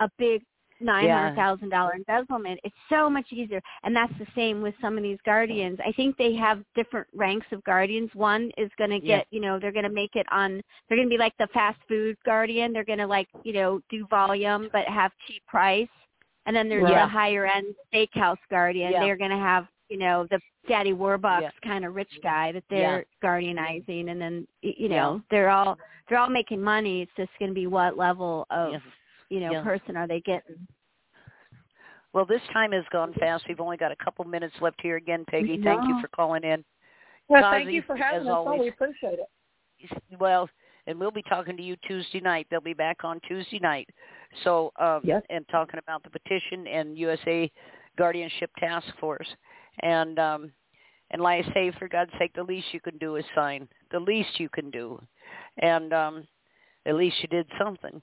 a big nine hundred thousand dollar embezzlement. It's so much easier, and that's the same with some of these guardians. I think they have different ranks of guardians. One is going to Yeah. get, you know, they're going to make it on. They're going to be like the fast food guardian. They're going to like, you know, do volume but have cheap price. And then there's Yeah. the higher end steakhouse guardian. Yeah. They're going to have, you know, the Daddy Warbucks Yeah. kind of rich guy that they're Yeah. guardianizing, and then y- you know they're all they're all making money. It's just going to be what level of. You know Yeah. person are they getting? Well, this time has gone fast. We've only got a couple minutes left here again, Peggy. Thank you for calling in. Well, Kazi, thank you for having us. on. always. We appreciate it. Well, and we'll be talking to you Tuesday night. They'll be back on Tuesday night. So, um, Yes. and talking about the petition and USA Guardianship Task Force. And um, and like I say, for God's sake, the least you can do is sign. The least you can do, and um, at least you did something.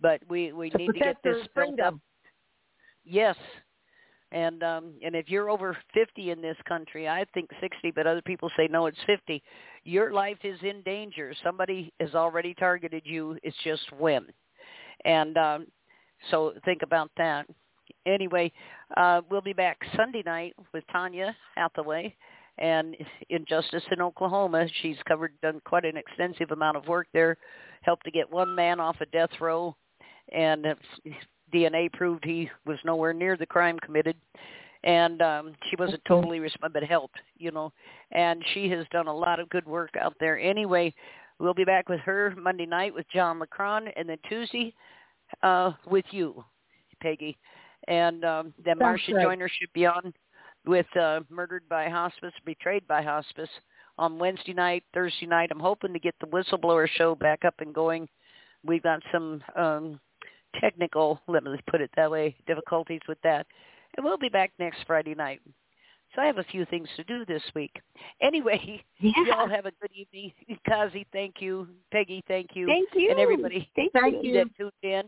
But we we To need to get this built up. Yes. And um and if you're over 50 in this country, I think 60, but other people say no, it's 50. Your life is in danger. Somebody has already targeted you. It's just when. And um so think about that. Anyway, uh we'll be back Sunday night with Tanya Hathaway and Injustice in Oklahoma. She's covered done quite an extensive amount of work there, helped to get one man off a death row and DNA proved he was nowhere near the crime committed, and um, she wasn't totally responsible, but helped, you know. And she has done a lot of good work out there. Anyway, we'll be back with her Monday night with John McCron, and then Tuesday uh, with you, Peggy, and um, then Marcia great. Joyner should be on with uh, Murdered by Hospice, Betrayed by Hospice on Wednesday night, Thursday night. I'm hoping to get the whistleblower show back up and going. We've got some um, technical, let me put it that way, difficulties with that. And we'll be back next Friday night. So I have a few things to do this week. Anyway, Yeah. y'all have a good evening. Kazi, thank you. Peggy, thank you. Thank you. And everybody Thank, you. that tuned in.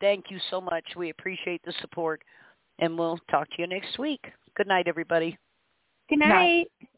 Thank you so much. We appreciate the support. And we'll talk to you next week. Good night, everybody. Good Night. night.